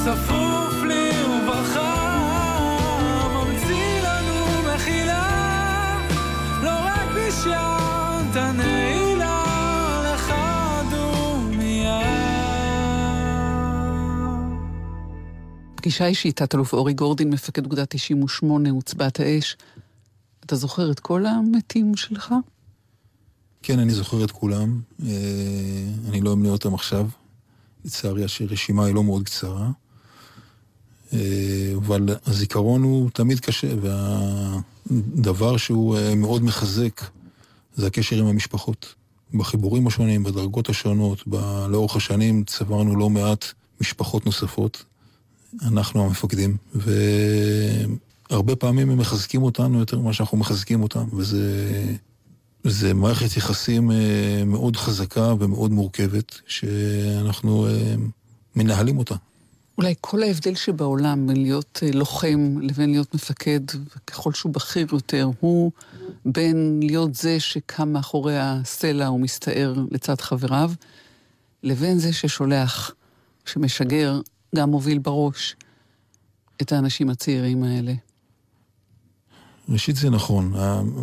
Speaker 8: צפוף לרווחה, ממציא לנו מחילה, לא רק בשעת הנעילה, לך דומיה.
Speaker 4: פגישה אישית, תת-אלוף אורי גורדין, מפקד אוגדה 98, עוצבת האש. אתה זוכר את כל המתים שלך?
Speaker 5: כן, אני זוכר את כולם. אה, אני לא אמנה אותם עכשיו. לצערי הרשימה היא לא מאוד קצרה. אבל הזיכרון הוא תמיד קשה, והדבר שהוא מאוד מחזק זה הקשר עם המשפחות. בחיבורים השונים, בדרגות השונות, ב... לאורך השנים צברנו לא מעט משפחות נוספות, אנחנו המפקדים, והרבה פעמים הם מחזקים אותנו יותר ממה שאנחנו מחזקים אותם, וזה זה מערכת יחסים אה, מאוד חזקה ומאוד מורכבת, שאנחנו אה, מנהלים אותה.
Speaker 4: אולי כל ההבדל שבעולם בין להיות אה, לוחם לבין להיות מפקד, וככל שהוא בכיר יותר, הוא בין להיות זה שקם מאחורי הסלע ומסתער לצד חבריו, לבין זה ששולח, שמשגר, גם מוביל בראש את האנשים הצעירים האלה.
Speaker 5: ראשית זה נכון,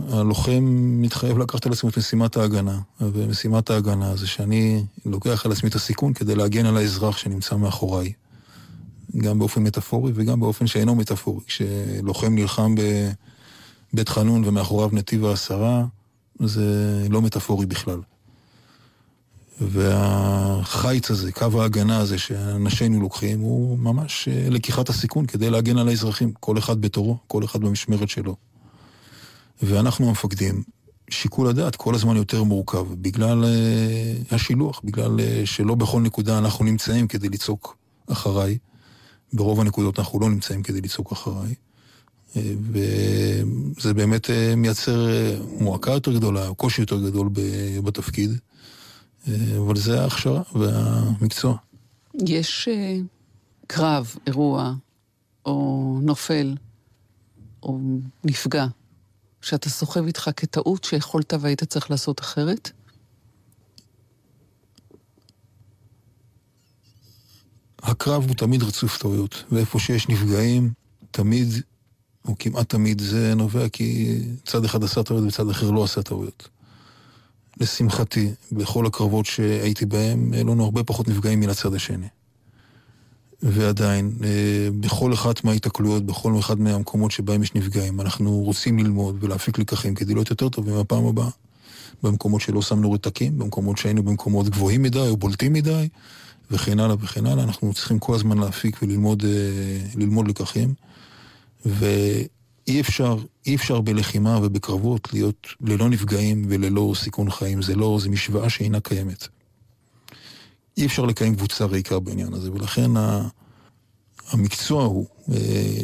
Speaker 5: הלוחם מתחייב לקחת על עצמו את משימת ההגנה, ומשימת ההגנה זה שאני לוקח על עצמי את הסיכון כדי להגן על האזרח שנמצא מאחוריי. גם באופן מטאפורי וגם באופן שאינו מטאפורי. כשלוחם נלחם בבית חנון ומאחוריו נתיב העשרה, זה לא מטאפורי בכלל. והחיץ הזה, קו ההגנה הזה שאנשינו לוקחים, הוא ממש אה, לקיחת הסיכון כדי להגן על האזרחים, כל אחד בתורו, כל אחד במשמרת שלו. ואנחנו המפקדים, שיקול הדעת כל הזמן יותר מורכב, בגלל uh, השילוח, בגלל uh, שלא בכל נקודה אנחנו נמצאים כדי לצעוק אחריי. ברוב הנקודות אנחנו לא נמצאים כדי לצעוק אחריי. אה, וזה באמת אה, מייצר אה, מועקה יותר גדולה, קושי יותר גדול בתפקיד, אבל זה ההכשרה והמקצוע.
Speaker 4: יש קרב, אירוע, או נופל, או נפגע, שאתה סוחב איתך כטעות שיכולת והיית צריך לעשות אחרת?
Speaker 5: הקרב הוא תמיד רצוף טעויות, ואיפה שיש נפגעים, תמיד, או כמעט תמיד, זה נובע כי צד אחד עשה טעויות וצד אחר לא עשה טעויות. לשמחתי, בכל הקרבות שהייתי בהם, היו לנו הרבה פחות נפגעים מן הצד השני. ועדיין, אה, בכל אחת מההיתקלויות, בכל אחד מהמקומות שבהם יש נפגעים, אנחנו רוצים ללמוד ולהפיק לקחים כדי להיות יותר טובים בפעם הבאה. במקומות שלא שמנו רתקים, במקומות שהיינו במקומות גבוהים מדי או בולטים מדי, וכן הלאה וכן הלאה. אנחנו צריכים כל הזמן להפיק וללמוד אה, לקחים. ואי אפשר, אי אפשר בלחימה ובקרבות להיות ללא נפגעים וללא סיכון חיים. זה לא, זו משוואה שאינה קיימת. אי אפשר לקיים קבוצה ריקה בעניין הזה, ולכן המקצוע הוא אה,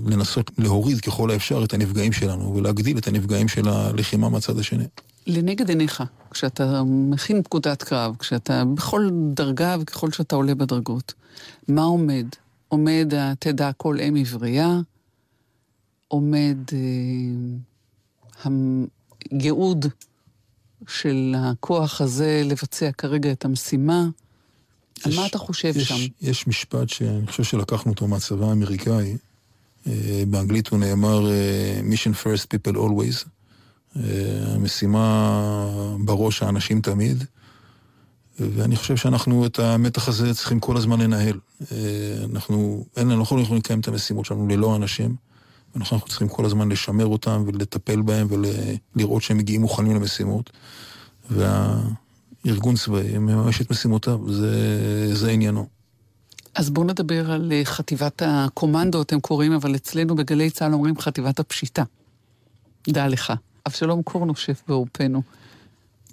Speaker 5: לנסות להוריד ככל האפשר את הנפגעים שלנו ולהגדיל את הנפגעים של הלחימה מהצד השני.
Speaker 4: לנגד עיניך, כשאתה מכין פקודת קרב, כשאתה בכל דרגה וככל שאתה עולה בדרגות, מה עומד? עומד תדע כל אם עברייה, עומד אה, הייעוד של הכוח הזה לבצע כרגע את המשימה. יש, על מה אתה חושב
Speaker 5: יש,
Speaker 4: שם?
Speaker 5: יש משפט שאני חושב שלקחנו אותו מהצבא האמריקאי. אה, באנגלית הוא נאמר אה, Mission first, people always. אה, המשימה בראש האנשים תמיד, ואני חושב שאנחנו את המתח הזה צריכים כל הזמן לנהל. אה, אנחנו, אין, אנחנו לא יכולים לקיים את המשימות שלנו ללא אנשים, ואנחנו צריכים כל הזמן לשמר אותם ולטפל בהם ולראות שהם מגיעים מוכנים למשימות. והארגון צבאי מממש את משימותיו, זה, זה עניינו.
Speaker 4: אז בואו נדבר על אה, חטיבת הקומנדו, אתם קוראים, אבל אצלנו בגלי צה"ל אומרים חטיבת הפשיטה. דע לך. אבשלום קורנו שף בעורפנו.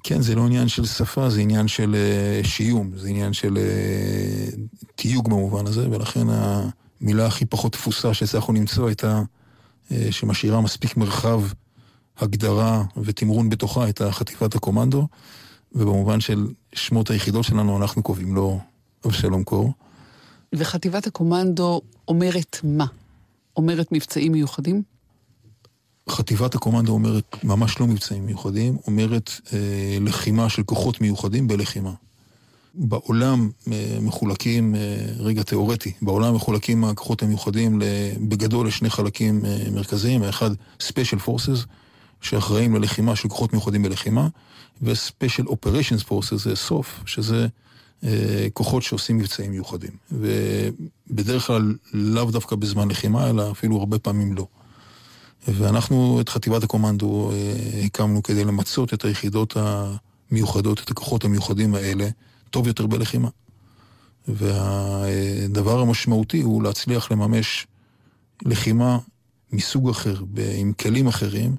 Speaker 5: כן, זה לא עניין של שפה, זה עניין של uh, שיום, זה עניין של uh, תיוג במובן הזה, ולכן המילה הכי פחות תפוסה שהצלחנו למצוא הייתה uh, שמשאירה מספיק מרחב הגדרה ותמרון בתוכה את חטיבת הקומנדו, ובמובן של שמות היחידות שלנו אנחנו קובעים לו אבשלום קור.
Speaker 4: וחטיבת הקומנדו אומרת מה? אומרת מבצעים מיוחדים?
Speaker 5: חטיבת הקומנדו אומרת ממש לא מבצעים מיוחדים, אומרת אה, לחימה של כוחות מיוחדים בלחימה. בעולם אה, מחולקים, אה, רגע תיאורטי, בעולם מחולקים הכוחות המיוחדים בגדול לשני חלקים אה, מרכזיים, האחד Special Forces, שאחראים ללחימה של כוחות מיוחדים בלחימה, ו-Special Operations Forces זה סוף, שזה אה, כוחות שעושים מבצעים מיוחדים. ובדרך כלל לאו דווקא בזמן לחימה, אלא אפילו הרבה פעמים לא. ואנחנו את חטיבת הקומנדו אה, הקמנו כדי למצות את היחידות המיוחדות, את הכוחות המיוחדים האלה, טוב יותר בלחימה. והדבר המשמעותי הוא להצליח לממש לחימה מסוג אחר, עם כלים אחרים,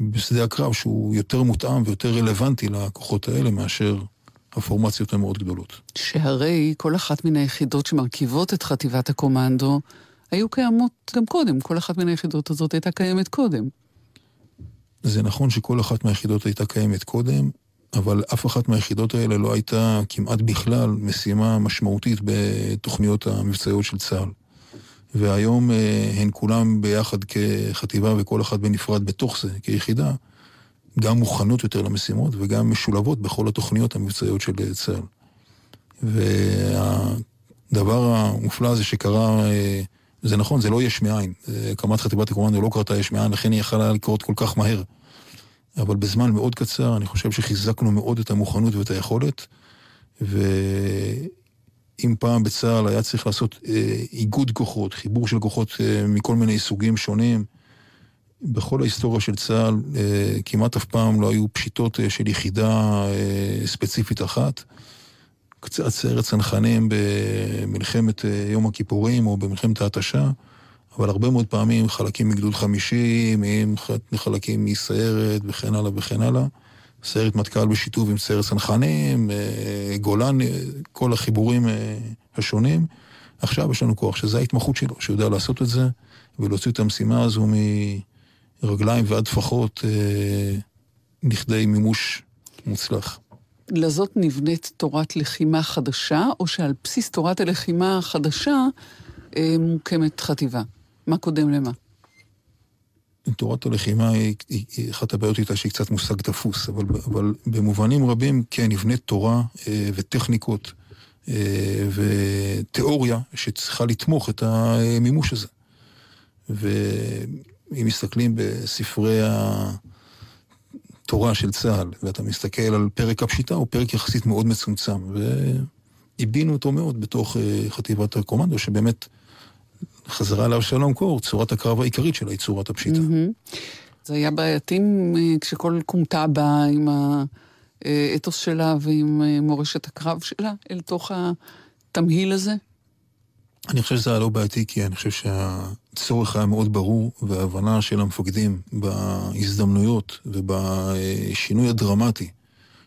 Speaker 5: בשדה הקרב שהוא יותר מותאם ויותר רלוונטי לכוחות האלה מאשר הפורמציות המאוד גדולות.
Speaker 4: שהרי כל אחת מן היחידות שמרכיבות את חטיבת הקומנדו היו קיימות גם קודם, כל אחת מן היחידות הזאת הייתה קיימת קודם.
Speaker 5: זה נכון שכל אחת מהיחידות הייתה קיימת קודם, אבל אף אחת מהיחידות האלה לא הייתה כמעט בכלל משימה משמעותית בתוכניות המבצעיות של צה"ל. והיום אה, הן כולן ביחד כחטיבה וכל אחת בנפרד בתוך זה, כיחידה, גם מוכנות יותר למשימות וגם משולבות בכל התוכניות המבצעיות של צה"ל. והדבר המופלא הזה שקרה, אה, זה נכון, זה לא יש מאין. הקמת חטיבת הקומנדו לא קרתה יש מאין, לכן היא יכלה לקרות כל כך מהר. אבל בזמן מאוד קצר אני חושב שחיזקנו מאוד את המוכנות ואת היכולת, ואם פעם בצה"ל היה צריך לעשות אה, איגוד כוחות, חיבור של כוחות אה, מכל מיני סוגים שונים, בכל ההיסטוריה של צה"ל אה, כמעט אף פעם לא היו פשיטות אה, של יחידה אה, ספציפית אחת. קצת סיירת צנחנים במלחמת יום הכיפורים או במלחמת ההתשה, אבל הרבה מאוד פעמים חלקים מגדוד 50, חלקים מסיירת וכן הלאה וכן הלאה. סיירת מטכ"ל בשיתוף עם סיירת צנחנים, גולן, כל החיבורים השונים. עכשיו יש לנו כוח שזה ההתמחות שלו, שיודע לעשות את זה ולהוציא את המשימה הזו מ... רגליים ועד טפחות אה, לכדי מימוש מוצלח.
Speaker 4: לזאת נבנית תורת לחימה חדשה, או שעל בסיס תורת הלחימה החדשה אה, מוקמת חטיבה? מה קודם למה?
Speaker 5: תורת הלחימה היא, היא, היא אחת הבעיות איתה שהיא קצת מושג תפוס, אבל, אבל במובנים רבים כן נבנית תורה אה, וטכניקות אה, ותיאוריה שצריכה לתמוך את המימוש הזה. ו... אם מסתכלים בספרי התורה של צה"ל, ואתה מסתכל על פרק הפשיטה, הוא פרק יחסית מאוד מצומצם, והבינו אותו מאוד בתוך אה, חטיבת הקומנדו, שבאמת חזרה לאבשלום קור, צורת הקרב העיקרית שלה היא צורת הפשיטה.
Speaker 4: זה היה בעייתי אה, כשכל כומתה באה עם האתוס שלה ועם אה, מורשת הקרב שלה אל תוך התמהיל הזה?
Speaker 5: אני חושב שזה היה לא בעייתי, כי אני חושב שהצורך היה מאוד ברור, וההבנה של המפקדים בהזדמנויות ובשינוי הדרמטי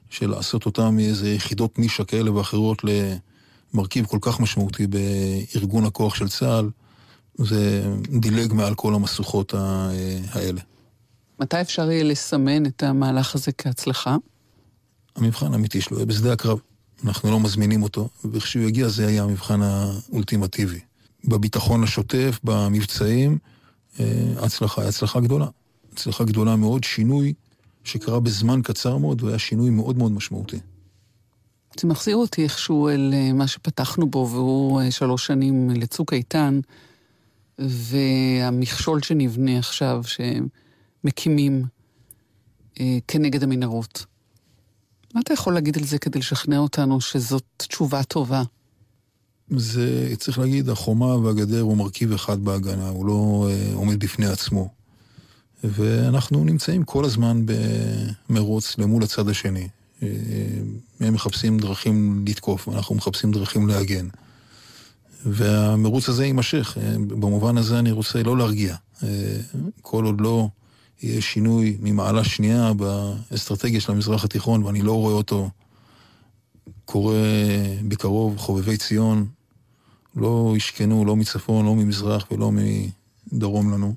Speaker 5: של לעשות אותם מאיזה יחידות נישה כאלה ואחרות למרכיב כל כך משמעותי בארגון הכוח של צה"ל, זה דילג מעל כל המשוכות האלה.
Speaker 4: מתי אפשר יהיה לסמן את המהלך הזה כהצלחה?
Speaker 5: המבחן האמיתי שלו יהיה בשדה הקרב. אנחנו לא מזמינים אותו, וכשהוא יגיע זה היה המבחן האולטימטיבי. בביטחון השוטף, במבצעים, אה, הצלחה, הצלחה גדולה. הצלחה גדולה מאוד, שינוי שקרה בזמן קצר מאוד, והיה שינוי מאוד מאוד משמעותי.
Speaker 4: זה מחזיר אותי איכשהו אל אה, מה שפתחנו בו, והוא אה, שלוש שנים לצוק איתן, והמכשול שנבנה עכשיו, שמקימים כנגד המנהרות. מה אתה יכול להגיד על זה כדי לשכנע אותנו שזאת תשובה טובה?
Speaker 5: זה, צריך להגיד, החומה והגדר הוא מרכיב אחד בהגנה, הוא לא אה, עומד בפני עצמו. ואנחנו נמצאים כל הזמן במרוץ למול הצד השני. אה, הם מחפשים דרכים לתקוף, ואנחנו מחפשים דרכים להגן. והמרוץ הזה יימשך. אה, במובן הזה אני רוצה לא להרגיע. אה, כל עוד לא יהיה שינוי ממעלה שנייה באסטרטגיה של המזרח התיכון, ואני לא רואה אותו קורה בקרוב, חובבי ציון לא ישכנו לא מצפון, לא ממזרח ולא מדרום לנו.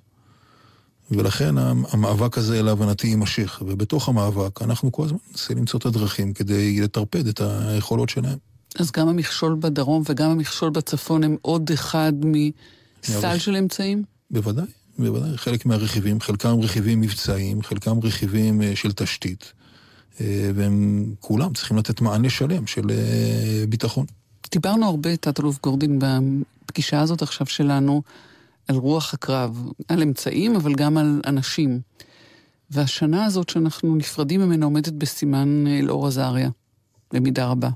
Speaker 5: ולכן המאבק הזה להבנתי יימשך, ובתוך המאבק אנחנו כל הזמן ננסה למצוא את הדרכים כדי לטרפד את היכולות שלהם.
Speaker 4: אז גם המכשול בדרום וגם המכשול בצפון הם עוד אחד מסל של אמצעים?
Speaker 5: בוודאי. בוודאי, חלק מהרכיבים, חלקם רכיבים מבצעיים, חלקם רכיבים אה, של תשתית, אה, והם כולם צריכים לתת מענה שלם של אה, ביטחון.
Speaker 4: דיברנו הרבה, תת-אלוף גורדין, בפגישה הזאת עכשיו שלנו, על רוח הקרב, על אמצעים, אבל גם על אנשים. והשנה הזאת שאנחנו נפרדים ממנה עומדת בסימן אלאור עזריה, במידה רבה.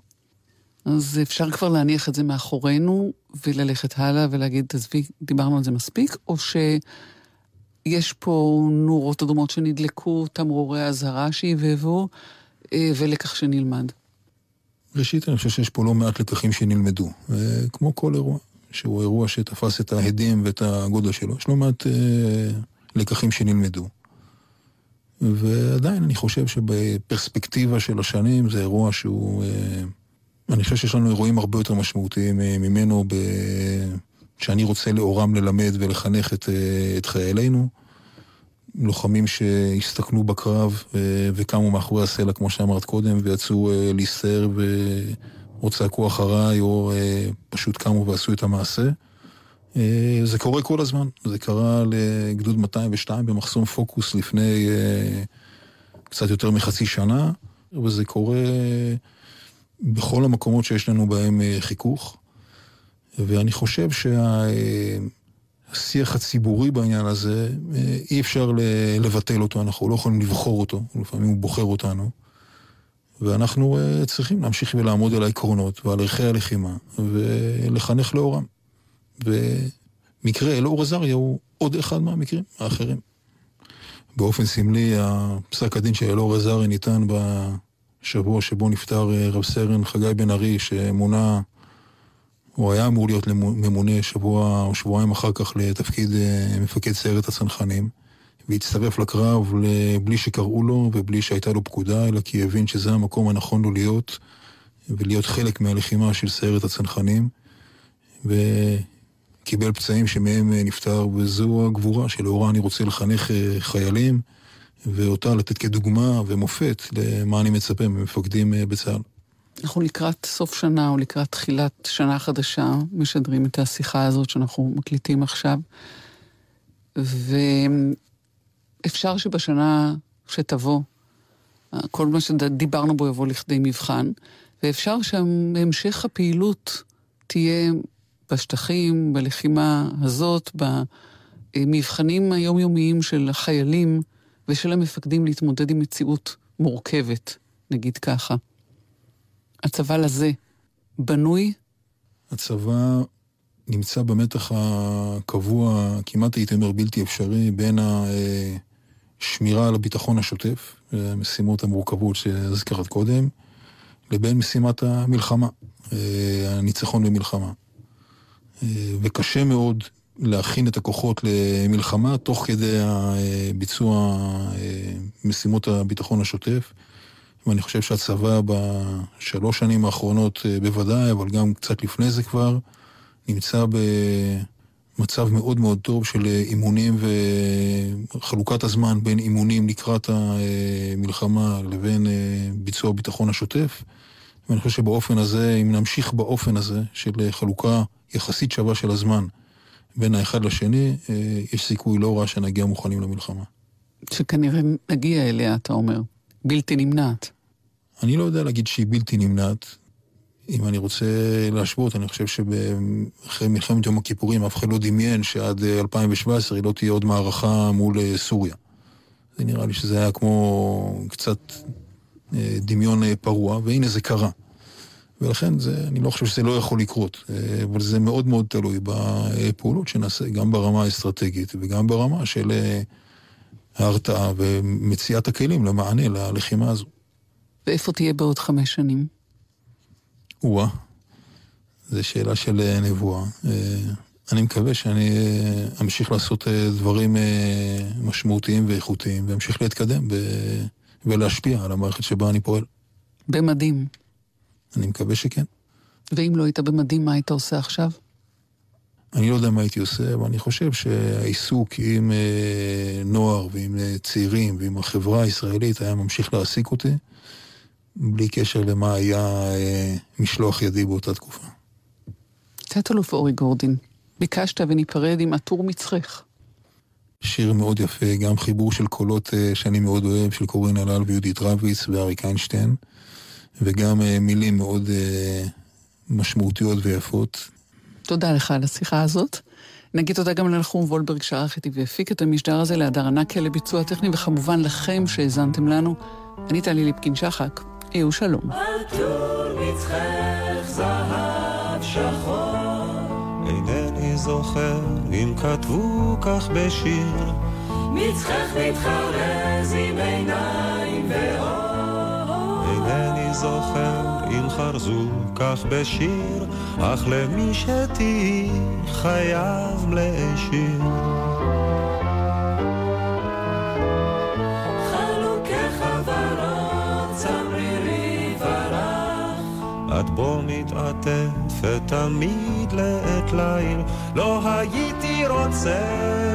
Speaker 4: אז אפשר כבר להניח את זה מאחורינו וללכת הלאה ולהגיד, תעזבי, דיברנו על זה מספיק, או שיש פה נורות אדומות שנדלקו, תמרורי אזהרה שהבהבו, אה, ולקח שנלמד.
Speaker 5: ראשית, אני חושב שיש פה לא מעט לקחים שנלמדו. כמו כל אירוע, שהוא אירוע שתפס את ההדים ואת הגודל שלו, יש לא מעט אה, לקחים שנלמדו. ועדיין אני חושב שבפרספקטיבה של השנים זה אירוע שהוא... אני חושב שיש לנו אירועים הרבה יותר משמעותיים אה, ממנו, ב... שאני רוצה לאורם ללמד ולחנך את, אה, את חיילינו. לוחמים שהסתכנו בקרב אה, וקמו מאחורי הסלע, כמו שאמרת קודם, ויצאו להסתער או צעקו אחריי, או פשוט קמו ועשו את המעשה. זה קורה כל הזמן. זה קרה לגדוד 202 במחסום פוקוס לפני קצת יותר מחצי שנה, וזה קורה בכל המקומות שיש לנו בהם חיכוך. ואני חושב שה... השיח הציבורי בעניין הזה, אה, אי אפשר לבטל אותו, אנחנו לא יכולים לבחור אותו, לפעמים הוא בוחר אותנו. ואנחנו אה, צריכים להמשיך ולעמוד על העקרונות ועל ערכי הלחימה, ולחנך לאורם. ומקרה אלאור עזריה הוא עוד אחד מהמקרים האחרים. באופן סמלי, פסק הדין של אלאור עזריה ניתן בשבוע שבו נפטר אה, רב סרן חגי בן ארי, שמונה הוא היה אמור להיות ממונה שבוע או שבועיים אחר כך לתפקיד אה, מפקד סיירת הצנחנים, והצטרף לקרב בלי שקראו לו ובלי שהייתה לו פקודה, אלא כי הבין שזה המקום הנכון לו להיות, ולהיות חלק מהלחימה של סיירת הצנחנים, וקיבל פצעים שמהם אה, נפטר, וזו הגבורה שלאורה אני רוצה לחנך חיילים, ואותה לתת כדוגמה ומופת למה אני מצפה ממפקדים בצה"ל.
Speaker 4: אנחנו לקראת סוף שנה או לקראת תחילת שנה חדשה משדרים את השיחה הזאת שאנחנו מקליטים עכשיו. ואפשר שבשנה שתבוא, כל מה שדיברנו בו יבוא לכדי מבחן, ואפשר שהמשך הפעילות תהיה בשטחים, בלחימה הזאת, במבחנים היומיומיים של החיילים ושל המפקדים להתמודד עם מציאות מורכבת, נגיד ככה. הצבא לזה בנוי?
Speaker 5: הצבא נמצא במתח הקבוע, כמעט הייתי אומר בלתי אפשרי, בין השמירה על הביטחון השוטף, המשימות המורכבות שהזכרת קודם, לבין משימת המלחמה, הניצחון במלחמה. וקשה מאוד להכין את הכוחות למלחמה תוך כדי ביצוע משימות הביטחון השוטף. ואני חושב שהצבא בשלוש שנים האחרונות אה, בוודאי, אבל גם קצת לפני זה כבר, נמצא במצב מאוד מאוד טוב של אה, אימונים וחלוקת הזמן בין אימונים לקראת המלחמה לבין אה, ביצוע הביטחון השוטף. ואני חושב שבאופן הזה, אם נמשיך באופן הזה של חלוקה יחסית שווה של הזמן בין האחד לשני, יש סיכוי לא רע שנגיע מוכנים למלחמה.
Speaker 4: שכנראה נגיע אליה, אתה אומר. בלתי נמנעת.
Speaker 5: אני לא יודע להגיד שהיא בלתי נמנעת. אם אני רוצה להשוות, אני חושב שאחרי מלחמת יום הכיפורים אף אחד לא דמיין שעד 2017 היא לא תהיה עוד מערכה מול אה, סוריה. זה נראה לי שזה היה כמו קצת אה, דמיון אה, פרוע, והנה זה קרה. ולכן זה, אני לא חושב שזה לא יכול לקרות, אבל זה מאוד מאוד תלוי בפעולות שנעשה, גם ברמה האסטרטגית וגם ברמה של ההרתעה ומציאת הכלים למענה ללחימה הזו.
Speaker 4: ואיפה תהיה בעוד חמש שנים?
Speaker 5: או-אה, זו שאלה של אה, נבואה. אה, אני מקווה שאני אה, אמשיך לעשות דברים משמעותיים ואיכותיים, ואמשיך להתקדם. ולהשפיע על המערכת שבה אני פועל.
Speaker 4: במדים.
Speaker 5: אני מקווה שכן.
Speaker 4: ואם לא היית במדים, מה היית עושה עכשיו?
Speaker 5: אני לא יודע מה הייתי עושה, אבל אני חושב שהעיסוק עם נוער ועם צעירים ועם החברה הישראלית היה ממשיך להעסיק אותי. בלי קשר למה היה אה, משלוח ידי באותה תקופה.
Speaker 4: תת-אלוף אורי גורדין, ביקשת וניפרד עם עטור מצחך.
Speaker 5: שיר מאוד יפה, גם חיבור של קולות אה, שאני מאוד אוהב, של קורין הלל ויהודית רביץ ואריק איינשטיין, וגם אה, מילים מאוד אה, משמעותיות ויפות.
Speaker 4: תודה לך על השיחה הזאת. נגיד תודה גם לנחום וולברג שערך איתי והפיק את המשדר הזה, להדר ענקיה לביצוע טכני, וכמובן לכם שהאזנתם לנו. אני טלי ליפקין שחק. יהיו שלום.
Speaker 7: אינני זוכר אם כתבו כך בשיר. מצחך מתחרז עם עיניים ואור. אינני זוכר אם חרזו כך בשיר, אך למי שתהי חייב להשאיר. את בו מתעטפת תמיד לעת ליל, לא הייתי רוצה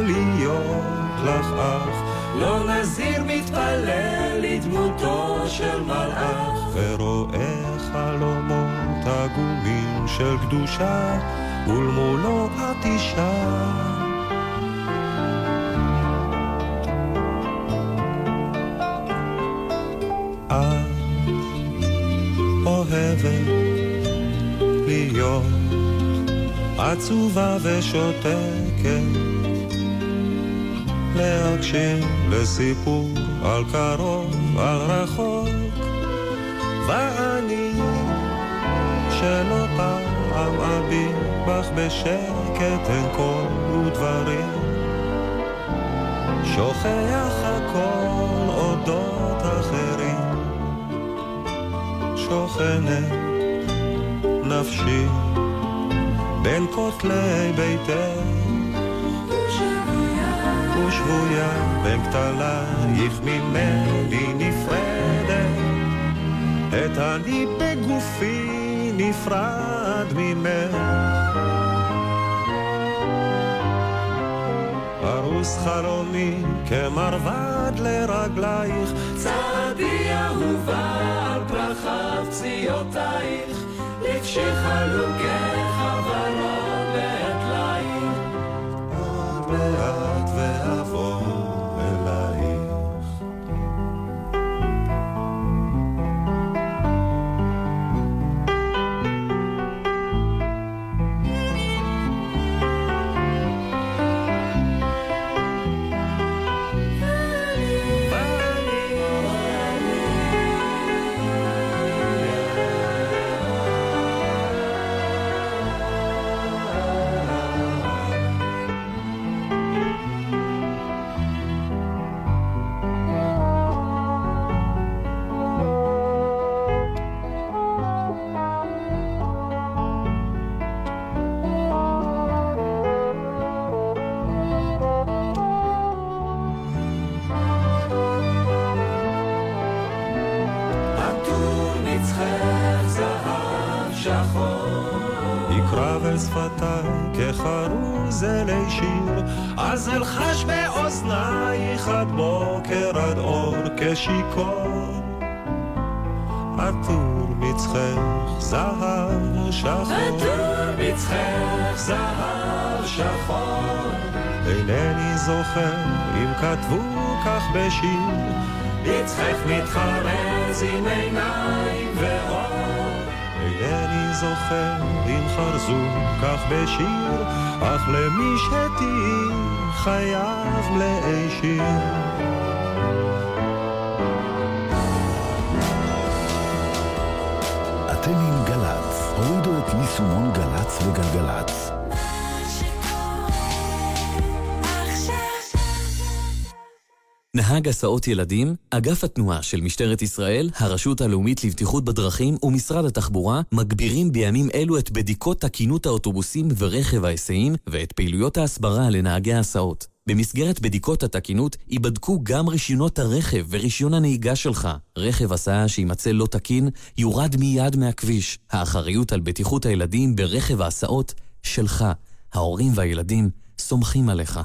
Speaker 7: להיות לך אח.
Speaker 8: לא נזיר מתפלל לדמותו של מלאך.
Speaker 7: ורואה חלומות עגומים של קדושה, ולמולו את אישה. אוהבת להיות עצובה ושותקת, להקשיב לסיפור על קרוב, על רחוק, ואני שלא פעם אביט בך בשקט אין קול ודברים, שוכח הכל אודות אחרים. שוכנת נפשי בין כותלי ביתך ושבויה בין כתלייך ממני נפרדת. את אני בגופי נפרד ממך. פרוס חלומי כמרבד לרגלייך.
Speaker 8: צעדי אהובה על פרחיו פציעותייך, לפשי חלוקך
Speaker 7: כחרוז אלי שיר, אז אלחש באוזנייך עד בוקר עד אור כשיכור. עטור מצחך זהב שחור,
Speaker 8: עטור מצחך זהב שחור.
Speaker 7: אינני זוכר אם כתבו כך בשיר,
Speaker 8: מצחך מתחרז עם עיניים ואור.
Speaker 7: אינני זוכר אם חרזו כך בשיר, אך למי שתהי חייב להישיר.
Speaker 9: אתם עם גל"צ, הורידו את יישומון גל"צ וגלגלצ.
Speaker 10: נהג הסעות ילדים, אגף התנועה של משטרת ישראל, הרשות הלאומית לבטיחות בדרכים ומשרד התחבורה מגבירים בימים אלו את בדיקות תקינות האוטובוסים ורכב ההיסעים ואת פעילויות ההסברה לנהגי ההסעות. במסגרת בדיקות התקינות ייבדקו גם רישיונות הרכב ורישיון הנהיגה שלך. רכב הסעה שימצא לא תקין יורד מיד מהכביש. האחריות על בטיחות הילדים ברכב ההסעות שלך. ההורים והילדים סומכים עליך.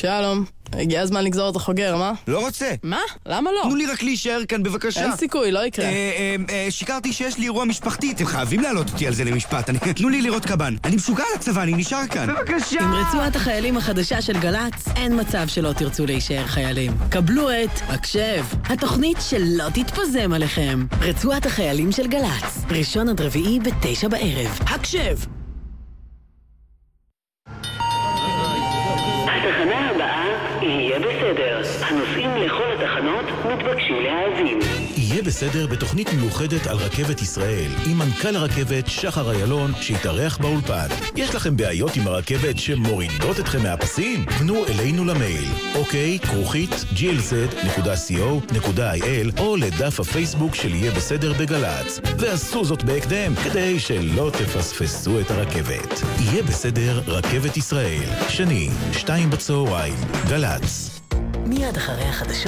Speaker 11: שלום, הגיע הזמן לגזור את החוגר, מה?
Speaker 12: לא רוצה.
Speaker 11: מה? למה לא?
Speaker 12: תנו לי רק להישאר כאן בבקשה.
Speaker 11: אין סיכוי, לא יקרה.
Speaker 12: אה, אה, אה, שיקרתי שיש לי אירוע משפחתי, אתם חייבים להעלות אותי על זה למשפט. אני- תנו לי לראות קב"ן. אני משוגע על הצבא, אני נשאר כאן. בבקשה!
Speaker 13: עם רצועת החיילים החדשה של גל"צ, אין מצב שלא תרצו להישאר חיילים. קבלו את הקשב, התוכנית שלא תתפזם עליכם. רצועת החיילים של גל"צ, ראשון עד רביעי בתשע בערב. הקשב!
Speaker 14: הנוסעים לכל התחנות מתבקשים להאזין.
Speaker 15: יהיה בסדר בתוכנית מיוחדת על רכבת ישראל, עם מנכ"ל הרכבת שחר איילון, שהתארח באולפן. יש לכם בעיות עם הרכבת שמורידות אתכם מהפסים? פנו אלינו למייל, אוקיי, כרוכית, glz.co.il, או לדף הפייסבוק של יהיה בסדר בגל"צ. ועשו זאת בהקדם, כדי שלא תפספסו את הרכבת. יהיה בסדר, רכבת ישראל. שני, שתיים בצהריים, גל"צ.
Speaker 1: מיד אחרי החדשות.